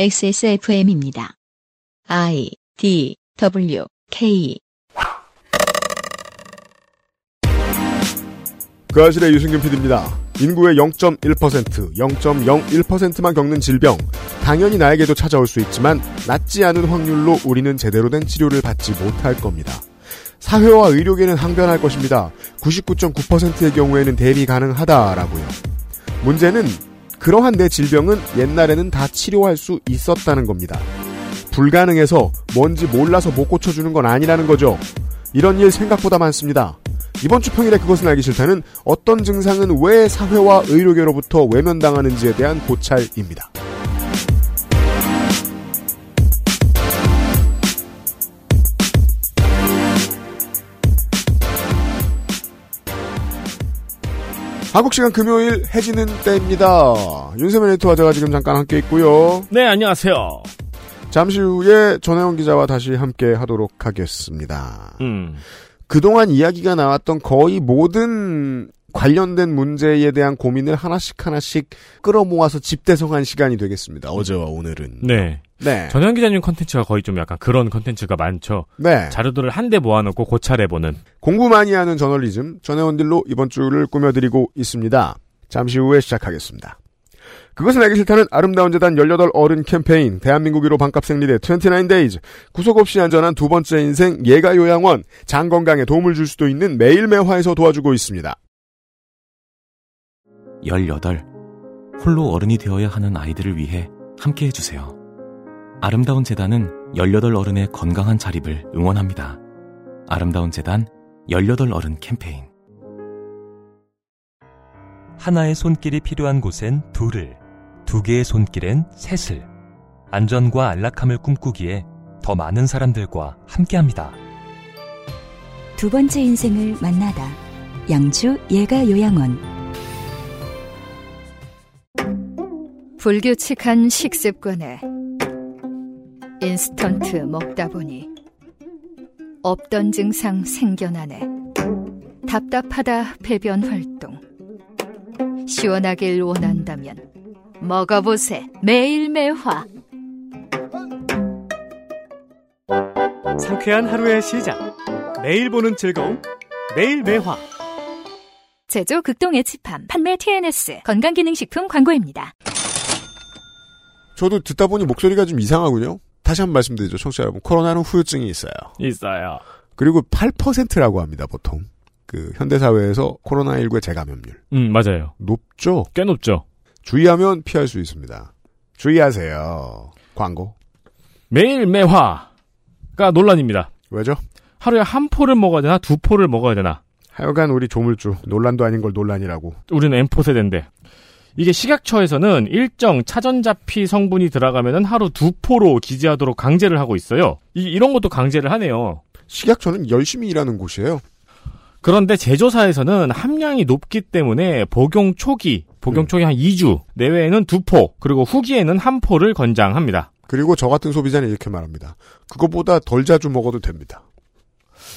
XSFM입니다. I D W K 그 아실의 유승균 PD입니다. 인구의 0.1%, 0.01%만 겪는 질병. 당연히 나에게도 찾아올 수 있지만 낫지 않은 확률로 우리는 제대로 된 치료를 받지 못할 겁니다. 사회와 의료계는 항변할 것입니다. 99.9%의 경우에는 대비 가능하다라고요. 문제는 그러한 내 질병은 옛날에는 다 치료할 수 있었다는 겁니다. 불가능해서 뭔지 몰라서 못 고쳐주는 건 아니라는 거죠. 이런 일 생각보다 많습니다. 이번 주 평일에 그것은 알기 싫다는 어떤 증상은 왜 사회와 의료계로부터 외면당하는지에 대한 고찰입니다. 한국 시간 금요일 해지는 때입니다. 윤세민 에디터와 제가 지금 잠깐 함께 있고요. 네, 안녕하세요. 잠시 후에 전혜원 기자와 다시 함께 하도록 하겠습니다. 음. 그동안 이야기가 나왔던 거의 모든 관련된 문제에 대한 고민을 하나씩 하나씩 끌어모아서 집대성한 시간이 되겠습니다. 어제와 오늘은. 네. 네. 전혜원 기자님 컨텐츠가 거의 좀 약간 그런 컨텐츠가 많죠. 네. 자료들을 한데 모아놓고 고찰해보는. 공부 많이 하는 저널리즘, 전혜원들로 이번 주를 꾸며드리고 있습니다. 잠시 후에 시작하겠습니다. 그것은 알기 싫다는 아름다운 재단 18 어른 캠페인, 대한민국 1호 반값 생리대 29days, 구속 없이 안전한 두 번째 인생 예가 요양원, 장 건강에 도움을 줄 수도 있는 매일매화에서 도와주고 있습니다. 18. 홀로 어른이 되어야 하는 아이들을 위해 함께 해주세요. 아름다운 재단은 18 어른의 건강한 자립을 응원합니다. 아름다운 재단 18 어른 캠페인. 하나의 손길이 필요한 곳엔 둘을, 두 개의 손길엔 셋을, 안전과 안락함을 꿈꾸기에 더 많은 사람들과 함께합니다. 두 번째 인생을 만나다. 양주 예가 요양원. 불규칙한 식습관에 인스턴트 먹다 보니 없던 증상 생겨나네. 답답하다 배변 활동. 시원하길 원한다면 먹어보세 매일 매화. 상쾌한 하루의 시작. 매일 보는 즐거움. 매일 매화. 제조 극동의 치팜 판매 TNS 건강기능식품 광고입니다. 저도 듣다 보니 목소리가 좀 이상하군요. 다시 한 번 말씀드리죠, 청취자 여러분. 코로나는 후유증이 있어요. 있어요. 그리고 8%라고 합니다, 보통. 그 현대사회에서 코로나19의 재감염률. 음, 맞아요. 높죠? 꽤 높죠. 주의하면 피할 수 있습니다. 주의하세요. 광고. 매일 매화가 논란입니다. 왜죠? 하루에 한 포를 먹어야 되나 두 포를 먹어야 되나. 하여간 우리 조물주 논란도 아닌 걸 논란이라고. 우리는 M4 세대인데. 이게 식약처에서는 일정 차전자피 성분이 들어가면은 하루 두 포로 기재하도록 강제를 하고 있어요. 이, 이런 것도 강제를 하네요. 식약처는 열심히 일하는 곳이에요. 그런데 제조사에서는 함량이 높기 때문에 복용 초기, 복용 초기 한 2주 내외에는 두 포, 그리고 후기에는 한 포를 권장합니다. 그리고 저 같은 소비자는 이렇게 말합니다. 그것보다 덜 자주 먹어도 됩니다.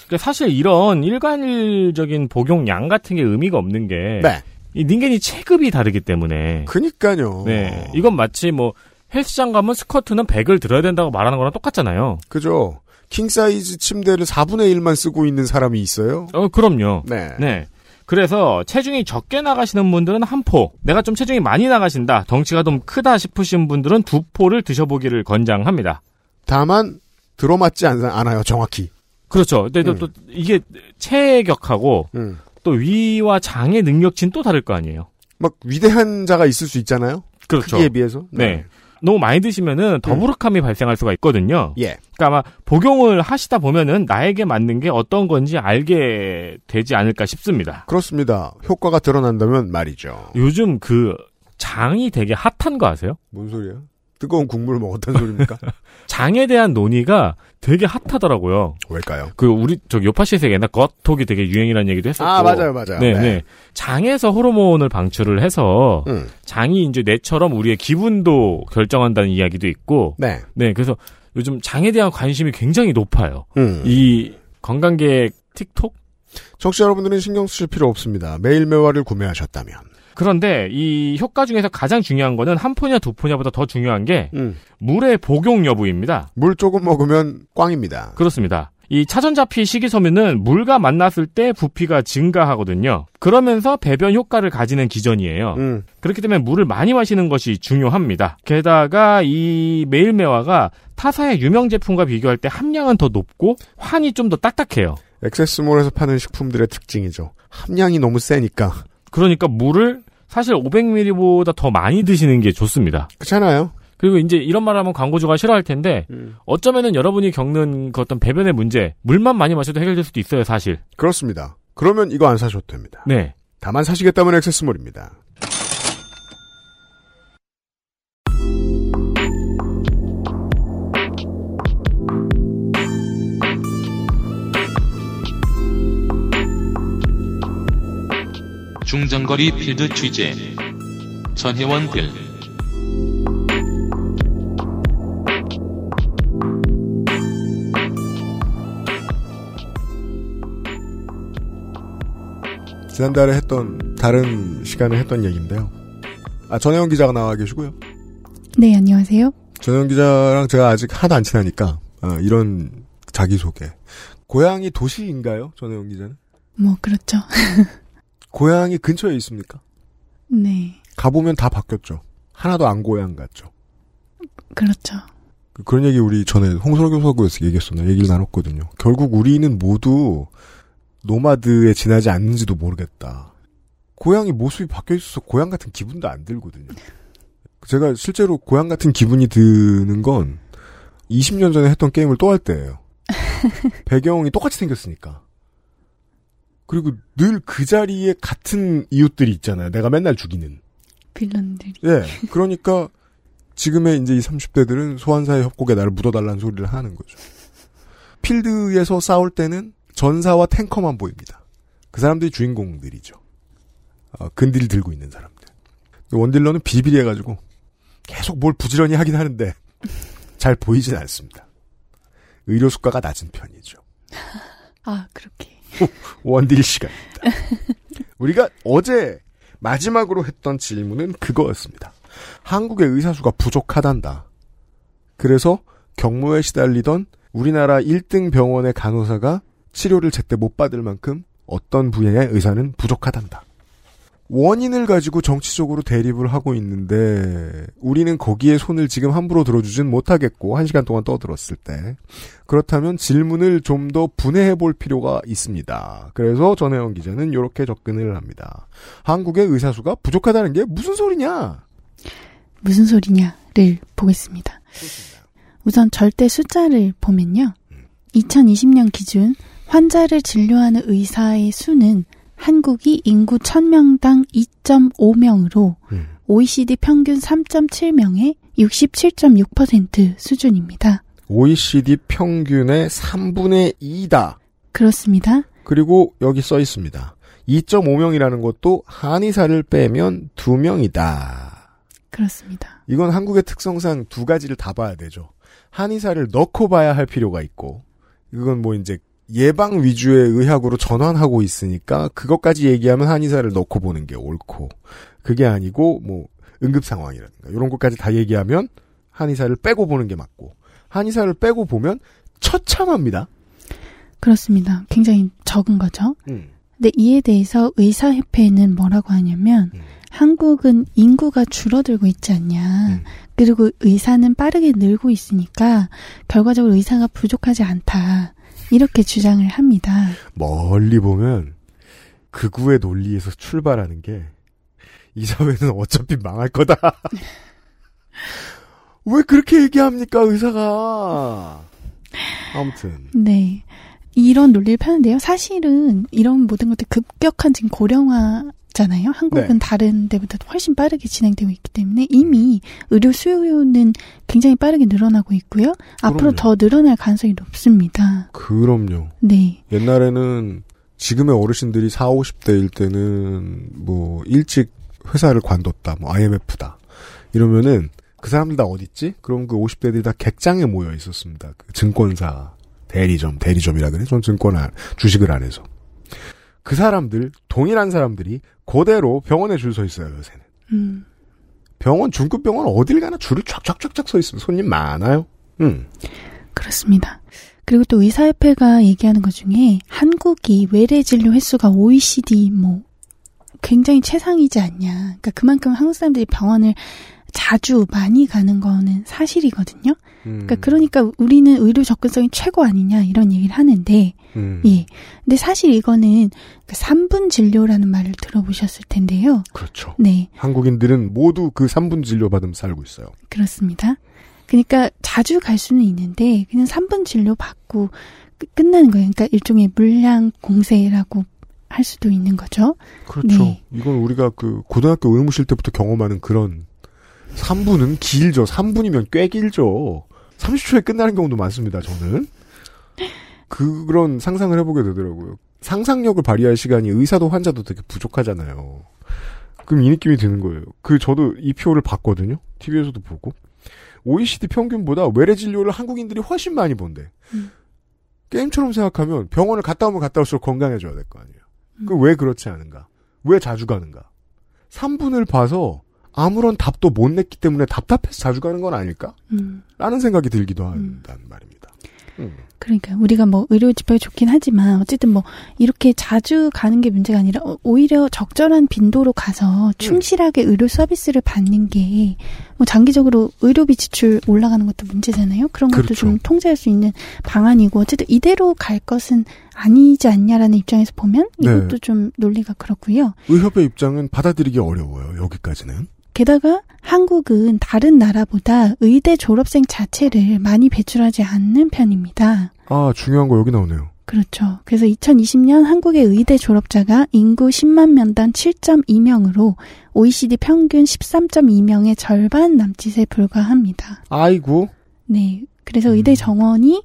그러니까 사실 이런 일괄적인 복용량 같은 게 의미가 없는 게 네. 이 人間이 체급이 다르기 때문에 그니까요. 네. 이건 마치 뭐 헬스장 가면 스쿼트는 100을 들어야 된다고 말하는 거랑 똑같잖아요. 그죠. 킹 사이즈 침대를 4분의 1만 쓰고 있는 사람이 있어요. 어, 그럼요. 네. 네. 그래서 체중이 적게 나가시는 분들은 한 포, 내가 좀 체중이 많이 나가신다, 덩치가 좀 크다 싶으신 분들은 두 포를 드셔보기를 권장합니다. 다만 들어맞지 않, 않아요, 정확히. 그렇죠. 근데 또, 음. 또 이게 체격하고 음. 또 위와 장의 능력치는 또 다를 거 아니에요. 막 위대한 자가 있을 수 있잖아요. 그렇죠. 크기에 비해서. 네. 너무 많이 드시면은 더부룩함이 발생할 수가 있거든요. 예. 그러니까 아마 복용을 하시다 보면은 나에게 맞는 게 어떤 건지 알게 되지 않을까 싶습니다. 그렇습니다. 효과가 드러난다면 말이죠. 요즘 그 장이 되게 핫한 거 아세요? 뭔 소리야? 뜨거운 국물을 먹었다는 소리입니까? 장에 대한 논의가 되게 핫하더라고요. 왜일까요? 그 우리 저 요파시에서 옛날 겉톡이 되게 유행이라는 얘기도 했었고. 아, 맞아요, 맞아요. 네, 네. 네. 장에서 호르몬을 방출을 해서 음. 장이 이제 뇌처럼 우리의 기분도 결정한다는 이야기도 있고. 네. 네, 그래서 요즘 장에 대한 관심이 굉장히 높아요. 음. 이 건강계획 틱톡? 청취자 여러분들은 신경 쓰실 필요 없습니다. 매일 매화를 구매하셨다면. 그런데 이 효과 중에서 가장 중요한 거는 한 포냐 두 포냐보다 더 중요한 게 음. 물의 복용 여부입니다. 물 조금 먹으면 꽝입니다. 그렇습니다. 이 차전자피 식이섬유는 물과 만났을 때 부피가 증가하거든요. 그러면서 배변 효과를 가지는 기전이에요. 음. 그렇기 때문에 물을 많이 마시는 것이 중요합니다. 게다가 이 메일메와가 타사의 유명 제품과 비교할 때 함량은 더 높고 환이 좀 더 딱딱해요. 액세스몰에서 파는 식품들의 특징이죠. 함량이 너무 세니까. 그러니까 물을 사실 500ml보다 더 많이 드시는 게 좋습니다. 그렇잖아요. 그리고 이제 이런 말 하면 광고주가 싫어할 텐데 음. 어쩌면은 여러분이 겪는 그 어떤 배변의 문제 물만 많이 마셔도 해결될 수도 있어요 사실. 그렇습니다. 그러면 이거 안 사셔도 됩니다. 네. 다만 사시겠다면 액세스몰입니다. 중장거리 필드 취재 전혜원 글 지난달에 했던 다른 시간에 했던 얘기인데요. 아 전혜원 기자가 나와 계시고요. 네, 안녕하세요. 전혜원 기자랑 제가 아직 하도 안 친하니까 아, 이런 자기 소개. 고향이 도시인가요, 전혜원 기자는? 뭐, 그렇죠. 고향이 근처에 있습니까? 네, 가보면 다 바뀌었죠. 하나도 안 고향 같죠. 그렇죠. 그- 그런 얘기 우리 전에 홍솔교 서구에서 얘기했었나 얘기를 나눴거든요. 결국 우리는 모두 노마드에 지나지 않는지도 모르겠다. 고향이 모습이 바뀌어 있어서 고향 같은 기분도 안 들거든요. 제가 실제로 고향 같은 기분이 드는 건 20년 전에 했던 게임을 또 할 때예요. 배경이 똑같이 생겼으니까. 그리고 늘 그 자리에 같은 이웃들이 있잖아요. 내가 맨날 죽이는. 빌런들이. 예. 그러니까 지금의 이제 이 30대들은 소환사의 협곡에 나를 묻어달라는 소리를 하는 거죠. 필드에서 싸울 때는 전사와 탱커만 보입니다. 그 사람들이 주인공들이죠. 어, 근딜 들고 있는 사람들. 원딜러는 비비리해가지고 계속 뭘 부지런히 하긴 하는데 잘 보이진 않습니다. 의료 수가가 낮은 편이죠. 아, 그렇게. 원딜 시간입니다. 우리가 어제 마지막으로 했던 질문은 그거였습니다. 한국의 의사수가 부족하단다. 그래서 경무에 시달리던 우리나라 1등 병원의 간호사가 치료를 제때 못 받을 만큼 어떤 분야의 의사는 부족하단다. 원인을 가지고 정치적으로 대립을 하고 있는데 우리는 거기에 손을 지금 함부로 들어주진 못하겠고 한 시간 동안 떠들었을 때 그렇다면 질문을 좀 더 분해해 볼 필요가 있습니다. 그래서 전혜영 기자는 이렇게 접근을 합니다. 한국의 의사수가 부족하다는 게 무슨 소리냐? 무슨 소리냐를 보겠습니다. 우선 절대 숫자를 보면요. 2020년 기준 환자를 진료하는 의사의 수는 한국이 인구 1000명당 2.5명으로 음. OECD 평균 3.7명의 67.6% 수준입니다. OECD 평균의 3분의 2다. 그렇습니다. 그리고 여기 써 있습니다. 2.5명이라는 것도 한의사를 빼면 2명이다. 그렇습니다. 이건 한국의 특성상 두 가지를 다 봐야 되죠. 한의사를 넣고 봐야 할 필요가 있고, 이건 뭐 이제 예방 위주의 의학으로 전환하고 있으니까 그것까지 얘기하면 한의사를 넣고 보는 게 옳고, 그게 아니고 뭐 응급 상황이라든가 이런 것까지 다 얘기하면 한의사를 빼고 보는 게 맞고, 한의사를 빼고 보면 처참합니다. 그렇습니다. 굉장히 적은 거죠. 음. 근데 이에 대해서 의사협회는 뭐라고 하냐면 한국은 인구가 줄어들고 있지 않냐. 그리고 의사는 빠르게 늘고 있으니까 결과적으로 의사가 부족하지 않다. 이렇게 주장을 합니다. 멀리 보면 극우의 논리에서 출발하는 게 이 사회는 어차피 망할 거다. 왜 그렇게 얘기합니까 의사가? 아무튼 네. 이런 논리를 펴는데요. 사실은 이런 모든 것들 급격한 지금 고령화 잖아요. 한국은 네. 다른 데보다 훨씬 빠르게 진행되고 있기 때문에 이미 의료 수요는 굉장히 빠르게 늘어나고 있고요. 앞으로 그럼요. 더 늘어날 가능성이 높습니다. 그럼요. 네. 옛날에는 지금의 어르신들이 4, 50대일 때는 뭐 일찍 회사를 관뒀다. 뭐 IMF다. 이러면은 그 사람들 다 어딨지? 그럼 그 50대들이 다 객장에 모여 있었습니다. 그 증권사 대리점, 대리점이라 그래? 전 증권 안, 주식을 안 해서. 그 사람들, 동일한 사람들이 그대로 병원에 줄 서 있어요, 요새는. 음. 병원, 중급 병원 어딜 가나 줄을 쫙쫙쫙쫙 서 있으면 손님 많아요. 음. 그렇습니다. 그리고 또 의사협회가 얘기하는 것 중에 한국이 외래 진료 횟수가 OECD 뭐 굉장히 최상이지 않냐. 그러니까 그만큼 한국 사람들이 병원을 자주 많이 가는 거는 사실이거든요. 음. 그러니까 그러니까 우리는 의료 접근성이 최고 아니냐 이런 얘기를 하는데 음. 예. 근데 사실 이거는 그 3분 진료라는 말을 들어보셨을 텐데요. 그렇죠. 네. 한국인들은 모두 그 3분 진료 받으면 살고 있어요. 그렇습니다. 그러니까 자주 갈 수는 있는데 그냥 3분 진료 받고 끝- 끝나는 거예요. 그러니까 일종의 물량 공세라고 할 수도 있는 거죠. 그렇죠. 네. 이건 우리가 그 고등학교 의무실 때부터 경험하는 그런 3분은 길죠. 3분이면 꽤 길죠. 30초에 끝나는 경우도 많습니다. 저는 그런 상상을 해보게 되더라고요. 상상력을 발휘할 시간이 의사도 환자도 되게 부족하잖아요. 그럼 이 느낌이 드는 거예요. 그 저도 이 표를 봤거든요. TV에서도 보고 OECD 평균보다 외래 진료를 한국인들이 훨씬 많이 본대. 음. 게임처럼 생각하면 병원을 갔다 오면 갔다 올수록 건강해져야 될 거 아니에요. 그왜 그렇지 않은가? 왜 자주 가는가? 3분을 봐서 아무런 답도 못 냈기 때문에 답답해서 자주 가는 건 아닐까? 음. 라는 생각이 들기도 한다는 말입니다. 음. 그러니까 우리가 뭐 의료 집회가 좋긴 하지만 어쨌든 뭐 이렇게 자주 가는 게 문제가 아니라 어, 오히려 적절한 빈도로 가서 충실하게 의료 서비스를 받는 게 뭐 장기적으로 의료비 지출 올라가는 것도 문제잖아요. 그런 것도 그렇죠. 좀 통제할 수 있는 방안이고 어쨌든 이대로 갈 것은 아니지 않냐라는 입장에서 보면 네. 이것도 좀 논리가 그렇고요. 의협의 입장은 받아들이기 어려워요. 여기까지는. 게다가 한국은 다른 나라보다 의대 졸업생 자체를 많이 배출하지 않는 편입니다. 아 중요한 거 여기 나오네요. 그렇죠. 그래서 2020년 한국의 의대 졸업자가 인구 10만 명당 7.2명으로 OECD 평균 13.2명의 절반 남짓에 불과합니다. 아이고. 네. 그래서 의대 정원이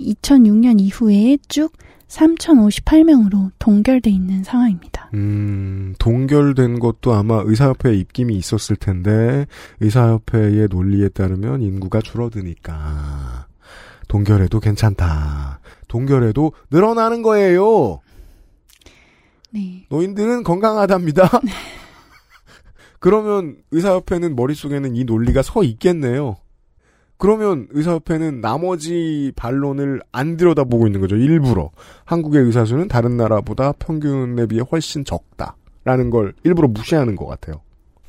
2006년 이후에 쭉 3,058명으로 동결돼 있는 상황입니다. 음, 동결된 것도 아마 의사협회에 입김이 있었을 텐데 의사협회의 논리에 따르면 인구가 줄어드니까 동결해도 괜찮다. 동결해도 늘어나는 거예요. 네. 노인들은 건강하답니다. 그러면 의사협회는 머릿속에는 이 논리가 서 있겠네요. 그러면 의사협회는 나머지 반론을 안 들여다보고 있는 거죠. 일부러. 한국의 의사수는 다른 나라보다 평균에 비해 훨씬 적다라는 걸 일부러 무시하는 것 같아요.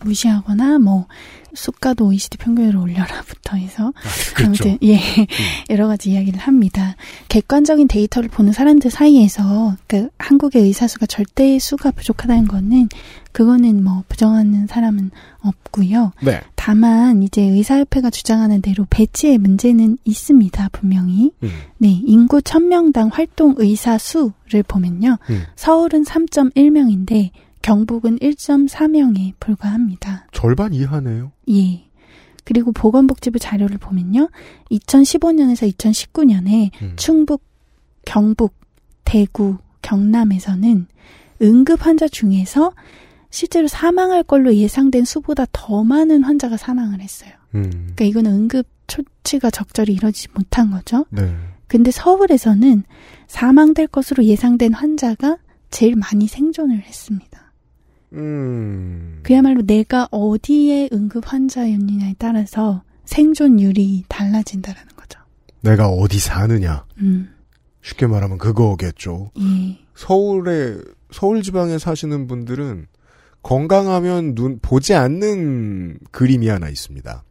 무시하거나 뭐 수가도 OECD 평균으로 올려라부터 해서 그렇죠. 아무튼 예 여러 가지 이야기를 합니다. 객관적인 데이터를 보는 사람들 사이에서 그 한국의 의사 수가 절대 수가 부족하다는 거는 그거는 뭐 부정하는 사람은 없고요. 네. 다만 이제 의사협회가 주장하는 대로 배치의 문제는 있습니다. 분명히. 음. 네, 인구 1000명당 활동 의사 수를 보면요. 음. 서울은 3.1명인데 경북은 1.4명에 불과합니다. 절반 이하네요. 예. 그리고 보건복지부 자료를 보면요. 2015년에서 2019년에 음. 충북, 경북, 대구, 경남에서는 응급 환자 중에서 실제로 사망할 걸로 예상된 수보다 더 많은 환자가 사망을 했어요. 음. 그러니까 이거는 응급 처치가 적절히 이루어지지 못한 거죠. 네. 근데 서울에서는 사망될 것으로 예상된 환자가 제일 많이 생존을 했습니다. 음. 그야말로 내가 어디에 응급 환자였느냐에 따라서 생존율이 달라진다라는 거죠. 내가 어디 사느냐. 음, 쉽게 말하면 그거겠죠. 예. 서울에 서울 지방에 사시는 분들은 건강하면 눈 보지 않는 그림이 하나 있습니다.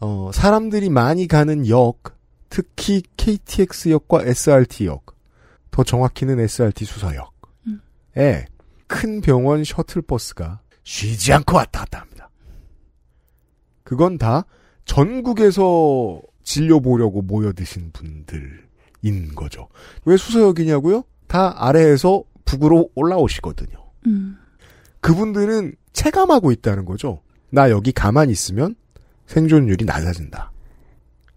어, 사람들이 많이 가는 역, 특히 KTX역과 SRT역, 더 정확히는 SRT 수서역에 음. 큰 병원 셔틀버스가 쉬지 않고 왔다 갔다 합니다. 그건 다 전국에서 진료 보려고 모여드신 분들인 거죠. 왜 수서역이냐고요? 다 아래에서 북으로 올라오시거든요. 음, 그분들은 체감하고 있다는 거죠. 나 여기 가만히 있으면 생존율이 낮아진다.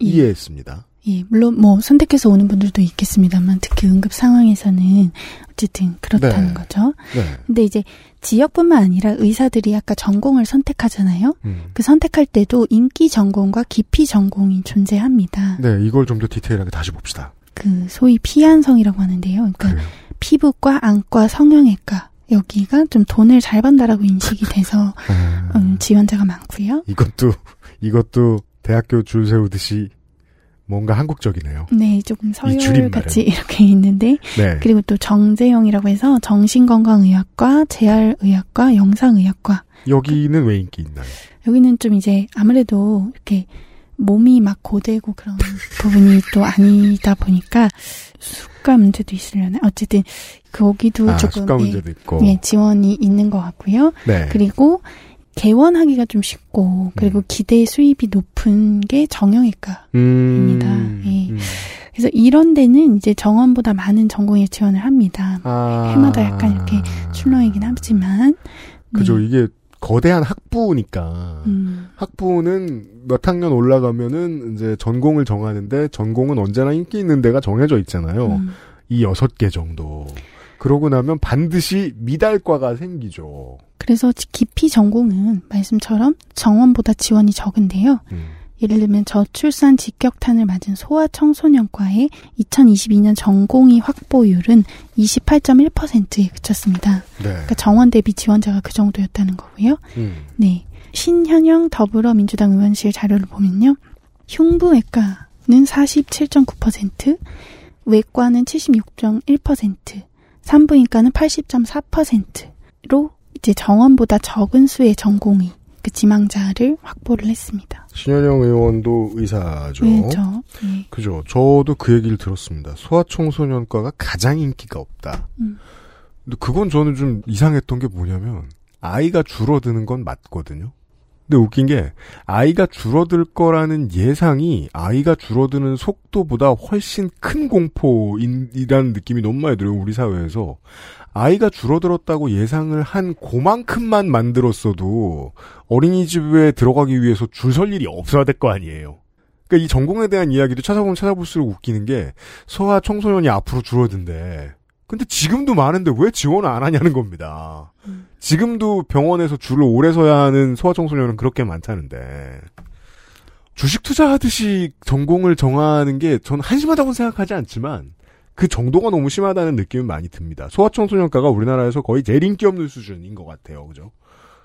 예. 이해했습니다. 예, 물론 뭐 선택해서 오는 분들도 있겠습니다만 특히 응급 상황에서는 어쨌든 그렇다는 네. 거죠. 네. 근데 이제 지역뿐만 아니라 의사들이 아까 전공을 선택하잖아요. 음. 그 선택할 때도 인기 전공과 기피 전공이 존재합니다. 네, 이걸 좀 더 디테일하게 다시 봅시다. 그 소위 피한성이라고 하는데요. 그러니까 그래요. 피부과, 안과, 성형외과 여기가 좀 돈을 잘 번다라고 인식이 돼서 음, 지원자가 많고요. 이것도 이것도 대학교 줄 세우듯이 뭔가 한국적이네요. 네, 조금. 서열 같이 이렇게 있는데 네. 그리고 또 정재영이라고 해서 정신건강의학과, 재활의학과, 영상의학과 여기는 왜 인기 있나요? 여기는 좀 이제 아무래도 이렇게 몸이 막 고되고 그런 부분이 또 아니다 보니까 수가 문제도 있으려나 어쨌든 거기도 아, 조금 수가 예, 문제도 있고. 예, 지원이 있는 것 같고요. 네. 그리고 개원하기가 좀 쉽고 그리고 기대 수입이 높은 게 정형외과. 음, 예. 그래서 이런 데는 이제 정원보다 많은 전공에 지원을 합니다. 아. 해마다 약간 이렇게 출렁이긴 하지만 그죠. 네. 이게 거대한 학부니까 음. 학부는 몇 학년 올라가면은 이제 전공을 정하는데 전공은 언제나 인기 있는 데가 정해져 있잖아요. 음. 이 여섯 개 정도. 그러고 나면 반드시 미달과가 생기죠. 그래서 깊이 전공은 말씀처럼 정원보다 지원이 적은데요. 음. 예를 들면 저출산 직격탄을 맞은 소아 청소년과의 2022년 전공의 확보율은 28.1%에 그쳤습니다. 네. 그러니까 정원 대비 지원자가 그 정도였다는 거고요. 음. 네. 신현영 더불어민주당 의원실 자료를 보면요. 흉부외과는 47.9%, 외과는 76.1%, 산부인과는 80.4%로 이제 정원보다 적은 수의 전공의 그 지망자를 확보를 했습니다. 신현영 의원도 의사죠. 그렇죠. 예. 그죠. 저도 그 얘기를 들었습니다. 소아청소년과가 가장 인기가 없다. 음. 근데 그건 저는 좀 이상했던 게 뭐냐면 아이가 줄어드는 건 맞거든요. 근데 웃긴 게 아이가 줄어들 거라는 예상이 아이가 줄어드는 속도보다 훨씬 큰 공포이라는 느낌이 너무 많이 들어요. 우리 사회에서 아이가 줄어들었다고 예상을 한 그만큼만 만들었어도 어린이집에 들어가기 위해서 줄 설 일이 없어야 될 거 아니에요. 그러니까 이 전공에 대한 이야기도 찾아보면 찾아볼수록 웃기는 게 소아 청소년이 앞으로 줄어든대. 근데 지금도 많은데 왜 지원을 안 하냐는 겁니다. 지금도 병원에서 줄을 오래 서야 하는 소아 청소년은 그렇게 많다는데. 주식 투자하듯이 전공을 정하는 게 전 한심하다고 생각하지 않지만 그 정도가 너무 심하다는 느낌은 많이 듭니다. 소아청소년과가 우리나라에서 거의 제일 인기 없는 수준인 것 같아요. 그죠?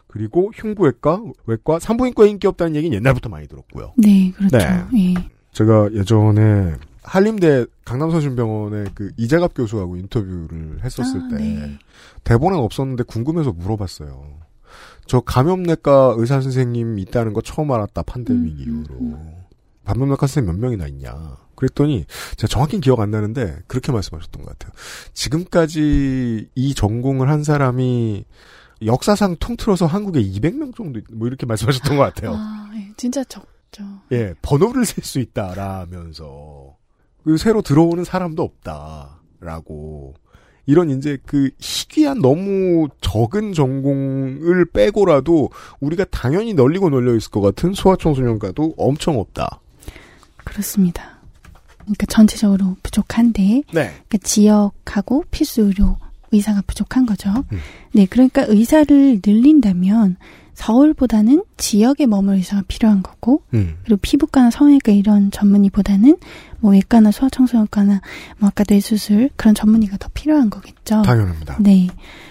그리고 흉부외과, 외과, 산부인과 인기 없다는 얘기는 옛날부터 많이 들었고요. 네, 그렇죠. 네. 예. 제가 예전에 한림대 강남서신병원의 그 이재갑 교수하고 인터뷰를 했었을 아, 때 네. 대본은 없었는데 궁금해서 물어봤어요. 저 감염내과 의사 선생님 있다는 거 처음 알았다 판데믹 이후로. 감염내과 선생님 몇 명이나 있냐. 그랬더니 제가 정확히 기억 안 나는데 그렇게 말씀하셨던 것 같아요. 지금까지 이 전공을 한 사람이 역사상 통틀어서 한국에 200명 정도 있- 뭐 이렇게 말씀하셨던 것 같아요. 아, 예, 진짜 적죠. 예, 번호를 셀 수 있다라면서 그 새로 들어오는 사람도 없다라고 이런 이제 그 희귀한 너무 적은 전공을 빼고라도 우리가 당연히 널리고 널려 있을 것 같은 소아청소년과도 엄청 없다. 그렇습니다. 그러니까 전체적으로 부족한데 네. 그러니까 지역하고 필수 의료 의사가 부족한 거죠. 음. 네, 그러니까 의사를 늘린다면 서울보다는 지역에 머물 의사가 필요한 거고, 음. 그리고 피부과나 성형외과 이런 전문의보다는 뭐 외과나 소아청소년과나 뭐 아까 뇌수술 그런 전문의가 더 필요한 거겠죠. 당연합니다. 네.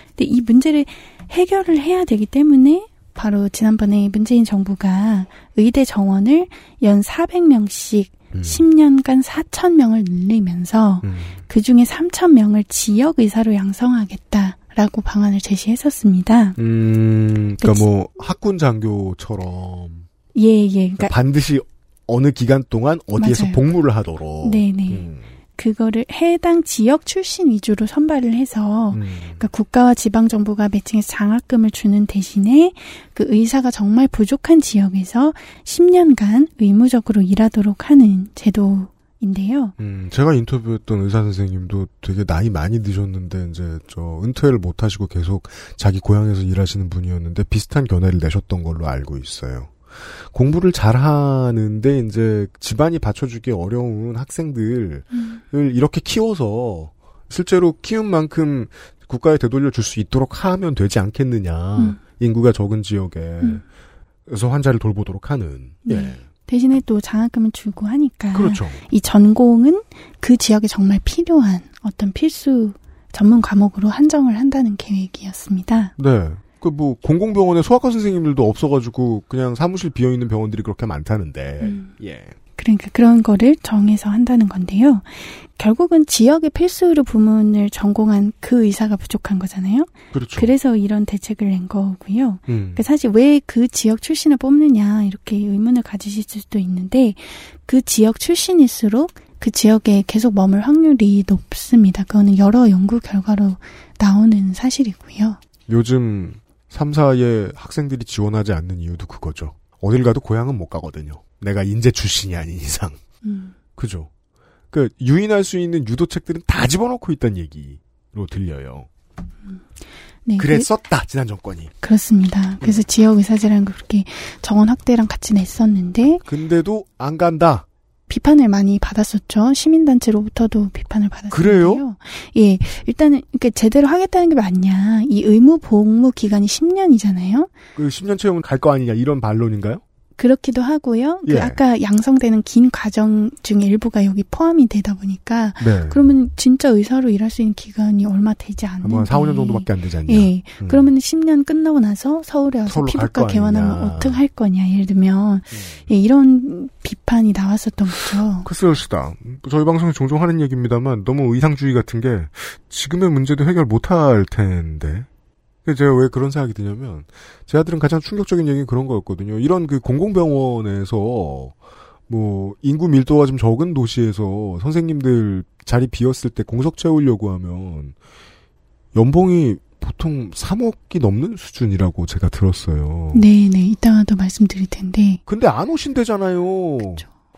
근데 이 문제를 해결을 해야 되기 때문에 바로 지난번에 문재인 정부가 의대 정원을 연 400명씩 음. 10년간 4,000명을 늘리면서 그 중에 3,000명을 지역 의사로 양성하겠다 라고 방안을 제시했었습니다. 음, 그러니까 뭐 학군 장교처럼 예, 예. 그러니까 반드시 어느 기간 동안 어디에서 맞아요. 복무를 하도록. 네 네. 음. 그거를 해당 지역 출신 위주로 선발을 해서 음. 그러니까 국가와 지방 정부가 매칭해서 장학금을 주는 대신에 그 의사가 정말 부족한 지역에서 10년간 의무적으로 일하도록 하는 제도 인데요. 음, 제가 인터뷰했던 의사 선생님도 되게 나이 많이 드셨는데 이제 저 은퇴를 못 하시고 계속 자기 고향에서 일하시는 분이었는데 비슷한 견해를 내셨던 걸로 알고 있어요. 공부를 잘 하는데 이제 집안이 받쳐주기 어려운 학생들을 이렇게 키워서 실제로 키운 만큼 국가에 되돌려 줄 수 있도록 하면 되지 않겠느냐. 음. 인구가 적은 지역에서 환자를 돌보도록 하는. 네. 예. 대신에 또 장학금을 주고 하니까 그렇죠. 이 전공은 그 지역에 정말 필요한 어떤 필수 전문 과목으로 한정을 한다는 계획이었습니다. 네. 그 뭐 공공병원에 소아과 선생님들도 없어가지고 그냥 사무실 비어 있는 병원들이 그렇게 많다는데. 음. 예. 그러니까 그런 거를 정해서 한다는 건데요. 결국은 지역의 필수 의료 부문을 전공한 그 의사가 부족한 거잖아요. 그렇죠. 그래서 이런 대책을 낸 거고요. 음. 그러니까 사실 왜 그 지역 출신을 뽑느냐 이렇게 의문을 가지실 수도 있는데 그 지역 출신일수록 그 지역에 계속 머물 확률이 높습니다. 그거는 여러 연구 결과로 나오는 사실이고요. 요즘 3, 4에 학생들이 지원하지 않는 이유도 그거죠. 어딜 가도 고향은 못 가거든요. 내가 인재 출신이 아닌 이상. 음. 그죠. 그 유인할 수 있는 유도책들은 다 집어넣고 있다는 얘기로 들려요. 네, 그랬었다 지난 정권이. 그, 그렇습니다. 그래서 지역 의사제라는 걸 그렇게 정원 확대랑 같이 냈었는데 근데도 안 간다. 비판을 많이 받았었죠. 시민단체로부터도 비판을 받았어요. 그래요? 예, 일단은 그러니까 제대로 하겠다는 게 맞냐? 이 의무 복무 기간이 10년이잖아요. 그 10년 채우면 갈 거 아니냐 이런 반론인가요? 그렇기도 하고요. 예. 그 아까 양성되는 긴 과정 중에 일부가 여기 포함이 되다 보니까 네. 그러면 진짜 의사로 일할 수 있는 기간이 얼마 되지 않는데. 아마 4, 5년 정도밖에 안 되지 않냐. 예. 음. 그러면 10년 끝나고 나서 서울에 와서 피부과 거 개원하면. 음. 어떻게 할 거냐. 예를 들면 예, 이런 비판이 나왔었던 거죠. 글쎄요, 시다. 저희 방송에 종종 하는 얘기입니다만 너무 의상주의 같은 게 지금의 문제도 해결 못할 텐데. 그래서 제가 왜 그런 생각이 드냐면 제 아들은 가장 충격적인 얘기는 그런 거였거든요. 이런 그 공공병원에서 뭐 인구 밀도가 좀 적은 도시에서 선생님들 자리 비었을 때 공석 채우려고 하면 연봉이 보통 3억이 넘는 수준이라고 제가 들었어요. 네, 네. 이따가도 말씀드릴 텐데 근데 안 오신대잖아요.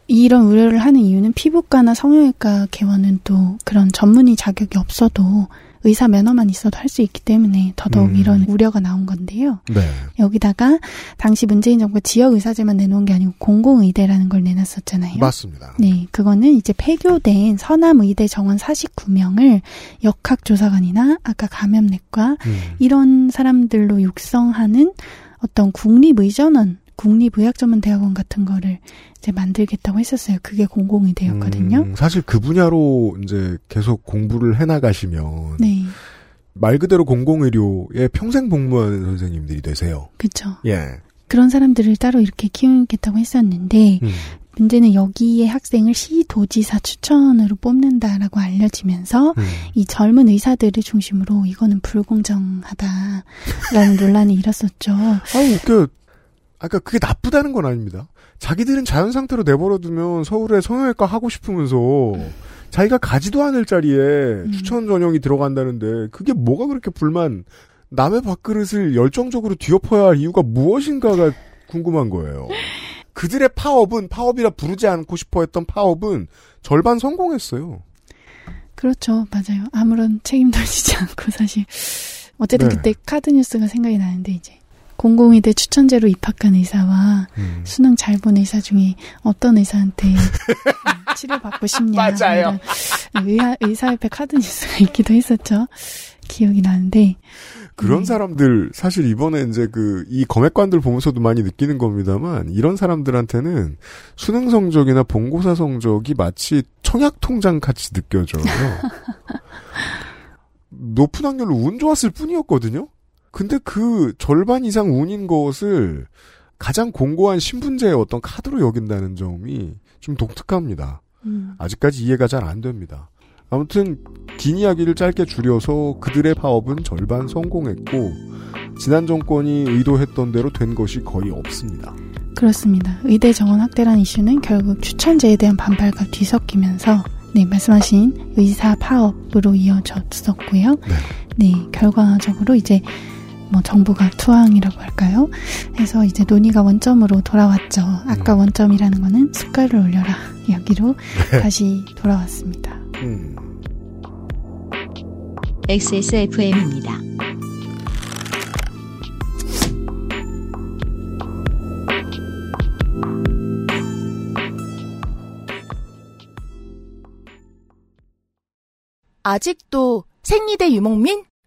이런 우려를 하는 이유는 피부과나 성형외과 개원은 또 그런 전문의 자격이 없어도 의사 면허만 있어도 할 수 있기 때문에 더더욱 음. 이런 우려가 나온 건데요. 네. 여기다가 당시 문재인 정부가 지역 의사제만 내놓은 게 아니고 공공의대라는 걸 내놨었잖아요. 맞습니다. 네, 그거는 이제 폐교된 서남의대 정원 49명을 역학조사관이나 아까 감염내과 음. 이런 사람들로 육성하는 어떤 국립의전원, 국립의학전문대학원 같은 거를 이제 만들겠다고 했었어요. 그게 공공의대였거든요. 음, 사실 그 분야로 이제 계속 공부를 해나가시면 네, 말 그대로 공공의료에 평생 복무하는 선생님들이 되세요. 그렇죠. 예. 그런 사람들을 따로 이렇게 키우겠다고 했었는데 음. 문제는 여기에 학생을 시도지사 추천으로 뽑는다라고 알려지면서 음. 이 젊은 의사들을 중심으로 이거는 불공정하다라는 논란이 일었었죠. 아, 웃겨. 아까 그게 나쁘다는 건 아닙니다. 자기들은 자연 상태로 내버려두면 서울에 성형외과 하고 싶으면서 자기가 가지도 않을 자리에 음. 추천 전형이 들어간다는데 그게 뭐가 그렇게 불만 남의 밥그릇을 열정적으로 뒤엎어야 할 이유가 무엇인가가 궁금한 거예요. 그들의 파업은 파업이라 부르지 않고 싶어 했던 파업은 절반 성공했어요. 그렇죠, 맞아요. 아무런 책임도 지지 않고 사실 어쨌든 네. 그때 카드 뉴스가 생각이 나는데 이제 공공의대 추천제로 입학한 의사와 음. 수능 잘 본 의사 중에 어떤 의사한테 음, 치료받고 싶냐 맞아요. 의사, 의사협회 카드 뉴스가 있기도 했었죠. 기억이 나는데 그런 네. 사람들 사실 이번에 이제 그 이 검액관들 보면서도 많이 느끼는 겁니다만 이런 사람들한테는 수능 성적이나 본고사 성적이 마치 청약 통장 같이 느껴져요. 높은 확률로 운 좋았을 뿐이었거든요. 근데 그 절반 이상 운인 것을 가장 공고한 신분제의 어떤 카드로 여긴다는 점이 좀 독특합니다. 음, 아직까지 이해가 잘 안 됩니다. 아무튼 긴 이야기를 짧게 줄여서 그들의 파업은 절반 성공했고 지난 정권이 의도했던 대로 된 것이 거의 없습니다. 그렇습니다. 의대 정원 확대란 이슈는 결국 추천제에 대한 반발과 뒤섞이면서 네 말씀하신 의사 파업으로 이어졌었고요. 네. 네, 결과적으로 이제 뭐 정부가 투항이라고 할까요? 해서 이제 논의가 원점으로 돌아왔죠. 아까 음. 원점이라는 거는 숟갈을 올려라 여기로 다시 돌아왔습니다. 음. XSFM입니다. 아직도 생리대 유목민?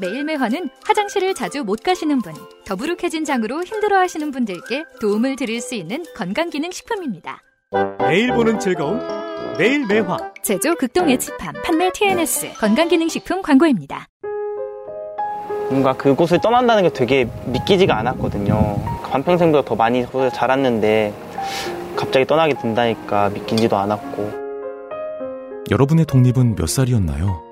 매일매화는 화장실을 자주 못 가시는 분, 더부룩해진 장으로 힘들어하시는 분들께 도움을 드릴 수 있는 건강기능식품입니다. 매일 보는 즐거움, 매일 매화. 제조 극동의 칩함, 판매 TNS, 건강기능식품 광고입니다. 뭔가 그곳을 떠난다는 게 되게 믿기지가 않았거든요. 반평생보다 더 많이 자랐는데 갑자기 떠나게 된다니까 믿기지도 않았고. 여러분의 독립은 몇 살이었나요?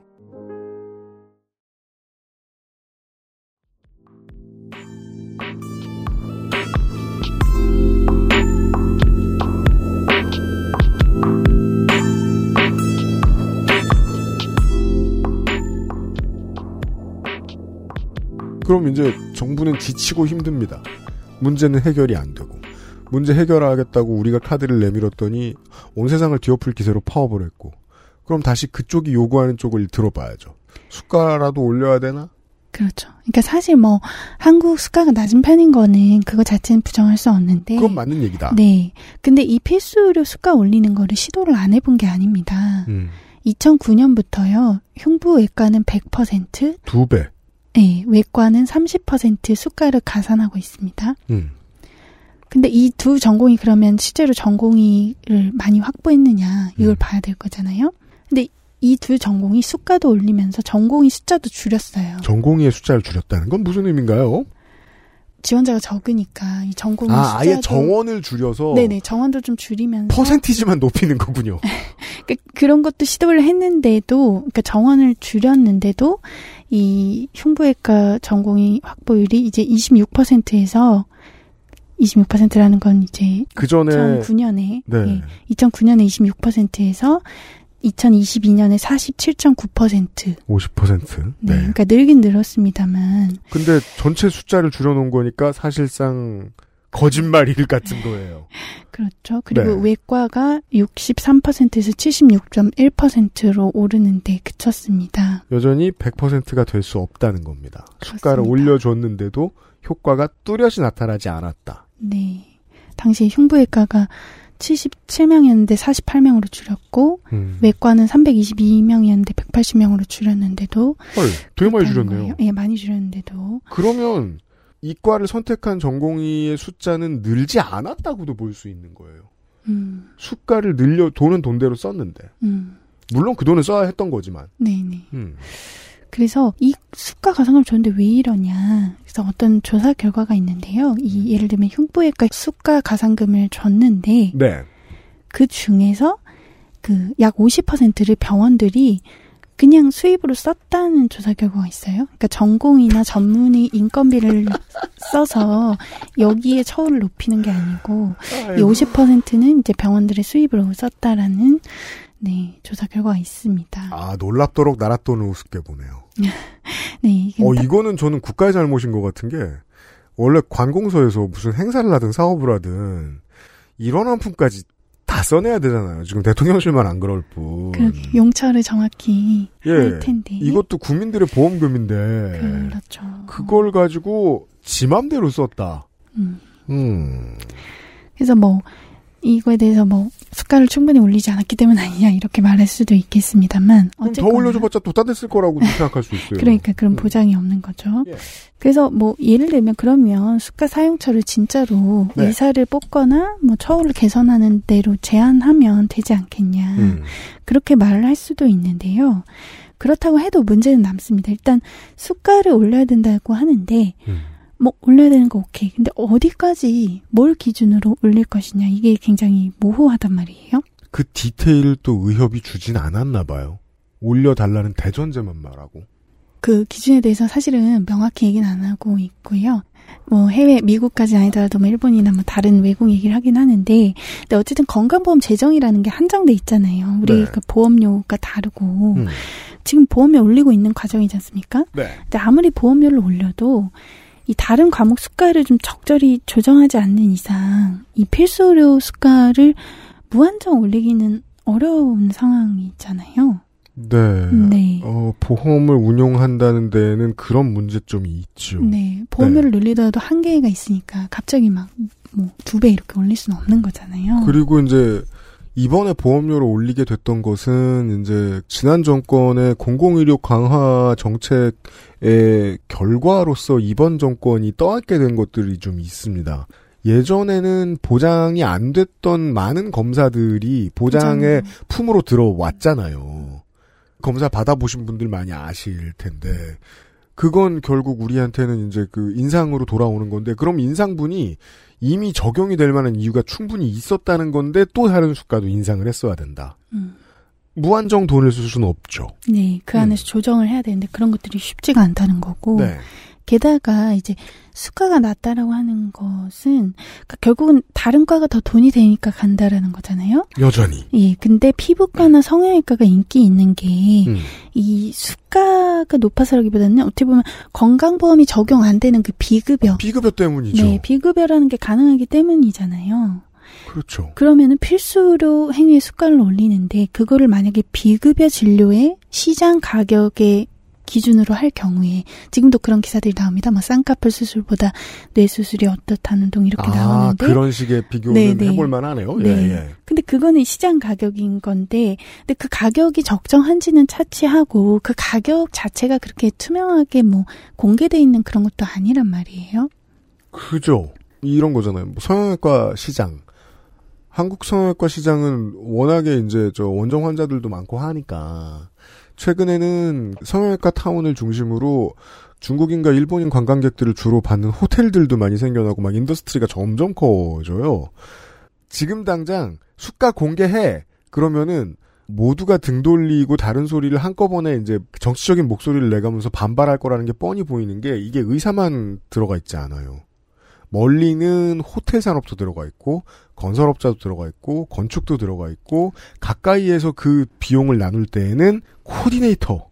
그럼 이제 정부는 지치고 힘듭니다. 문제는 해결이 안 되고 문제 해결하겠다고 우리가 카드를 내밀었더니 온 세상을 뒤엎을 기세로 파업을 했고 그럼 다시 그쪽이 요구하는 쪽을 들어봐야죠. 수가라도 올려야 되나? 그렇죠. 그러니까 사실 뭐 한국 수가가 낮은 편인 거는 그거 자체는 부정할 수 없는데 그건 맞는 얘기다. 네. 근데 이 필수의료 수가 올리는 거를 시도를 안 해본 게 아닙니다. 음. 2009년부터요. 흉부외과는 100%, 배. 네, 외과는 30% 수가를 가산하고 있습니다. 음. 근데 이 두 전공이 그러면 실제로 전공의를 많이 확보했느냐 이걸 봐야 될 거잖아요. 근데 이 두 전공이 수가도 올리면서 전공의 숫자도 줄였어요. 전공의의 숫자를 줄였다는 건 무슨 의미인가요? 지원자가 적으니까 이 전공의 아, 아예 정원을 줄여서 네네 정원도 좀 줄이면서 퍼센티지만 높이는 거군요. 그러니까 그런 것도 시도를 했는데도 그러니까 정원을 줄였는데도 이 흉부외과 전공의 확보율이 이제 26%에서 26%라는 건 이제 그 전에 2009년에 네. 예, 2009년에 26%에서 2022년에 47.9%. 50%. 네. 그러니까 늘긴 늘었습니다만. 근데 전체 숫자를 줄여놓은 거니까 사실상 거짓말일 같은 거예요. 그렇죠. 그리고 네. 외과가 63%에서 76.1%로 오르는데 그쳤습니다. 여전히 100%가 될 수 없다는 겁니다. 수가를 올려줬는데도 효과가 뚜렷이 나타나지 않았다. 네. 당시 흉부외과가 77명이었는데 48명으로 줄였고 음. 외과는 322명이었는데 180명으로 줄였는데도 헐, 되게 많이 줄였네요. 예, 많이 줄였는데도 그러면 이과를 선택한 전공의의 숫자는 늘지 않았다고도 볼 수 있는 거예요. 음, 수가를 늘려 돈은 돈대로 썼는데 음. 물론 그 돈은 써야 했던 거지만. 네, 네. 음. 그래서 이 수가 가상금 좋은데 왜 이러냐. 그래서 어떤 조사 결과가 있는데요. 이 예를 들면 흉부외과 수가 가상금을 줬는데 네. 그 중에서 그 약 50%를 병원들이 그냥 수입으로 썼다는 조사 결과가 있어요. 그러니까 전공이나 전문의 인건비를 써서 여기에 처우를 높이는 게 아니고 이 50%는 이제 병원들의 수입으로 썼다라는 네 조사 결과가 있습니다. 아 놀랍도록 나라 돈을 우습게 보네요. 네 이게 어 이거는 저는 국가의 잘못인 것 같은 게 원래 관공서에서 무슨 행사를 하든 사업을 하든 이런 한 푼까지 다 써내야 되잖아요. 지금 대통령실만 안 그럴 뿐. 그러게 용처를 정확히 예, 할 텐데 이것도 국민들의 보험금인데 그렇죠. 그걸 가지고 지 맘대로 썼다. 음. 음. 그래서 뭐 이거에 대해서 뭐 수가를 충분히 올리지 않았기 때문 아니냐 이렇게 말할 수도 있겠습니다만 그럼 더 어쨌거나 올려줘봤자 쓸 거라고 생각할 수 있어요. 그러니까 그런 보장이 없는 거죠. 예. 그래서 뭐 예를 들면 그러면 수가 사용처를 진짜로 네. 의사를 뽑거나 뭐 처우를 개선하는 대로 제한하면 되지 않겠냐 음. 그렇게 말을 할 수도 있는데요. 그렇다고 해도 문제는 남습니다. 일단 수가를 올려야 된다고 하는데 음. 뭐 올려야 되는 거 오케이. 근데 어디까지 뭘 기준으로 올릴 것이냐 이게 굉장히 모호하단 말이에요. 그 디테일을 또 의협이 주진 않았나 봐요. 올려달라는 대전제만 말하고. 그 기준에 대해서 사실은 명확히 얘기는 안 하고 있고요. 뭐 해외 미국까지 아니더라도 뭐 일본이나 뭐 다른 외국 얘기를 하긴 하는데 근데 어쨌든 건강보험 재정이라는 게 한정돼 있잖아요. 우리 네. 그 보험료가 다르고 음. 지금 보험료 올리고 있는 과정이지 않습니까? 네. 근데 아무리 보험료를 올려도 이 다른 과목 수가를 좀 적절히 조정하지 않는 이상 이 필수 의료 수가를 무한정 올리기는 어려운 상황이 있잖아요. 네. 네. 어, 보험을 운용한다는 데에는 그런 문제점이 있죠. 네. 보험료를 늘리더라도 한계가 있으니까 갑자기 막 뭐 두 배 이렇게 올릴 수는 없는 거잖아요. 그리고 이제 이번에 보험료를 올리게 됐던 것은 이제 지난 정권의 공공의료 강화 정책 의 결과로서 이번 정권이 떠안게 된 것들이 좀 있습니다. 예전에는 보장이 안 됐던 많은 검사들이 보장의 품으로 들어왔잖아요. 검사 받아보신 분들 많이 아실 텐데 그건 결국 우리한테는 이제 그 인상으로 돌아오는 건데 그럼 인상분이 이미 적용이 될 만한 이유가 충분히 있었다는 건데 또 다른 수가도 인상을 했어야 된다. 음. 무한정 돈을 쓸 수는 없죠. 네, 그 안에서 조정을 해야 되는데 그런 것들이 쉽지가 않다는 거고. 네. 게다가 이제 수가가 낮다라고 하는 것은 그러니까 결국은 다른 과가 더 돈이 되니까 간다라는 거잖아요. 여전히. 예, 근데 피부과나 성형외과가 인기 있는 게이 음. 수가가 높아서라기보다는 어떻게 보면 건강보험이 적용 안 되는 그 비급여. 비급여 때문이죠. 네, 비급여라는 게 가능하기 때문이잖아요. 그렇죠. 그러면은 필수로 행위의 수가를 올리는데 그거를 만약에 비급여 진료의 시장 가격에 기준으로 할 경우에 지금도 그런 기사들이 나옵니다. 뭐 쌍꺼풀 수술보다 뇌 수술이 어떻다는 등 이렇게 아, 나오는데 그런 식의 비교는 네, 네. 해볼 만하네요. 네. 예, 예. 근데 그거는 시장 가격인 건데, 근데 그 가격이 적정한지는 차치하고 그 가격 자체가 그렇게 투명하게 뭐 공개돼 있는 그런 것도 아니란 말이에요. 그죠. 이런 거잖아요. 뭐 성형외과 시장. 한국 성형외과 시장은 워낙에 이제 저 원정 환자들도 많고 하니까 최근에는 성형외과 타운을 중심으로 중국인과 일본인 관광객들을 주로 받는 호텔들도 많이 생겨나고 막 industry가 점점 커져요. 지금 당장 수가 공개해 그러면은 모두가 등 돌리고 다른 소리를 한꺼번에 이제 정치적인 목소리를 내가면서 반발할 거라는 게 뻔히 보이는 게 이게 의사만 들어가 있지 않아요. 멀리는 호텔 산업도 들어가 있고 건설업자도 들어가 있고 건축도 들어가 있고 가까이에서 그 비용을 나눌 때에는 코디네이터,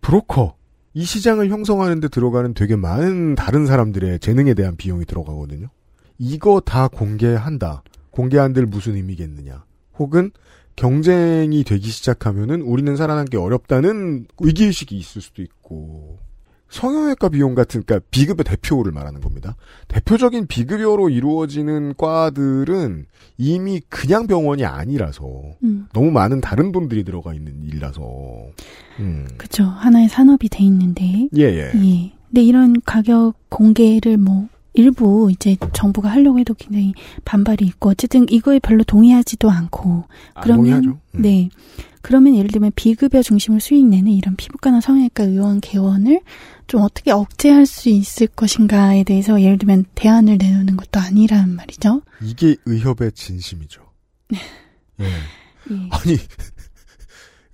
브로커 이 시장을 형성하는 데 들어가는 되게 많은 다른 사람들의 재능에 대한 비용이 들어가거든요. 이거 다 공개한다. 공개한들 무슨 의미겠느냐. 혹은 경쟁이 되기 시작하면은 우리는 살아남기 어렵다는 위기의식이 있을 수도 있고 성형외과 비용 같은 그러니까 비급여 대표를 말하는 겁니다. 대표적인 비급여로 이루어지는 과들은 이미 그냥 병원이 아니라서 음. 너무 많은 다른 돈들이 들어가 있는 일이라서 음. 그죠. 하나의 산업이 돼 있는데. 예, 예. 예. 근데 이런 가격 공개를 뭐 일부 이제 정부가 하려고 해도 굉장히 반발이 있고 어쨌든 이거에 별로 동의하지도 않고 안 그러면 동의하죠. 음. 네 그러면 예를 들면 비급여 중심으로 수익 내는 이런 피부과나 성형외과 의원 개원을 좀 어떻게 억제할 수 있을 것인가에 대해서 예를 들면 대안을 내놓는 것도 아니란 말이죠. 이게 의협의 진심이죠. 예. 예. 아니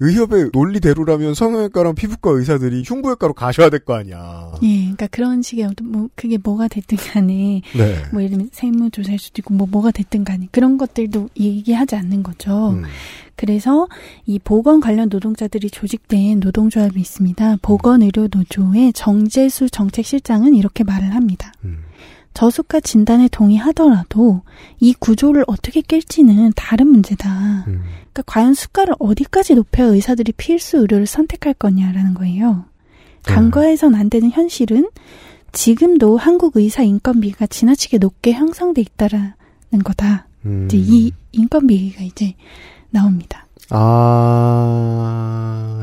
의협의 논리대로라면 성형외과랑 피부과 의사들이 흉부외과로 가셔야 될 거 아니야. 예, 그러니까 그런 식의 어떤 뭐 그게 뭐가 됐든 간에 네. 뭐 예를 들면 세무조사일 수도 있고 뭐 뭐가 됐든 간에 그런 것들도 얘기하지 않는 거죠. 음. 그래서 이 보건 관련 노동자들이 조직된 노동조합이 있습니다. 보건의료노조의 정재수 정책실장은 이렇게 말을 합니다. 음. 저수가 진단에 동의하더라도 이 구조를 어떻게 깰지는 다른 문제다. 음. 그러니까 과연 수가를 어디까지 높여 의사들이 필수 의료를 선택할 거냐라는 거예요. 간과해선 안 되는 현실은 지금도 한국 의사 인건비가 지나치게 높게 형성돼 있다라는 거다. 음. 이제 이 인건비가 이제 나옵니다. 아,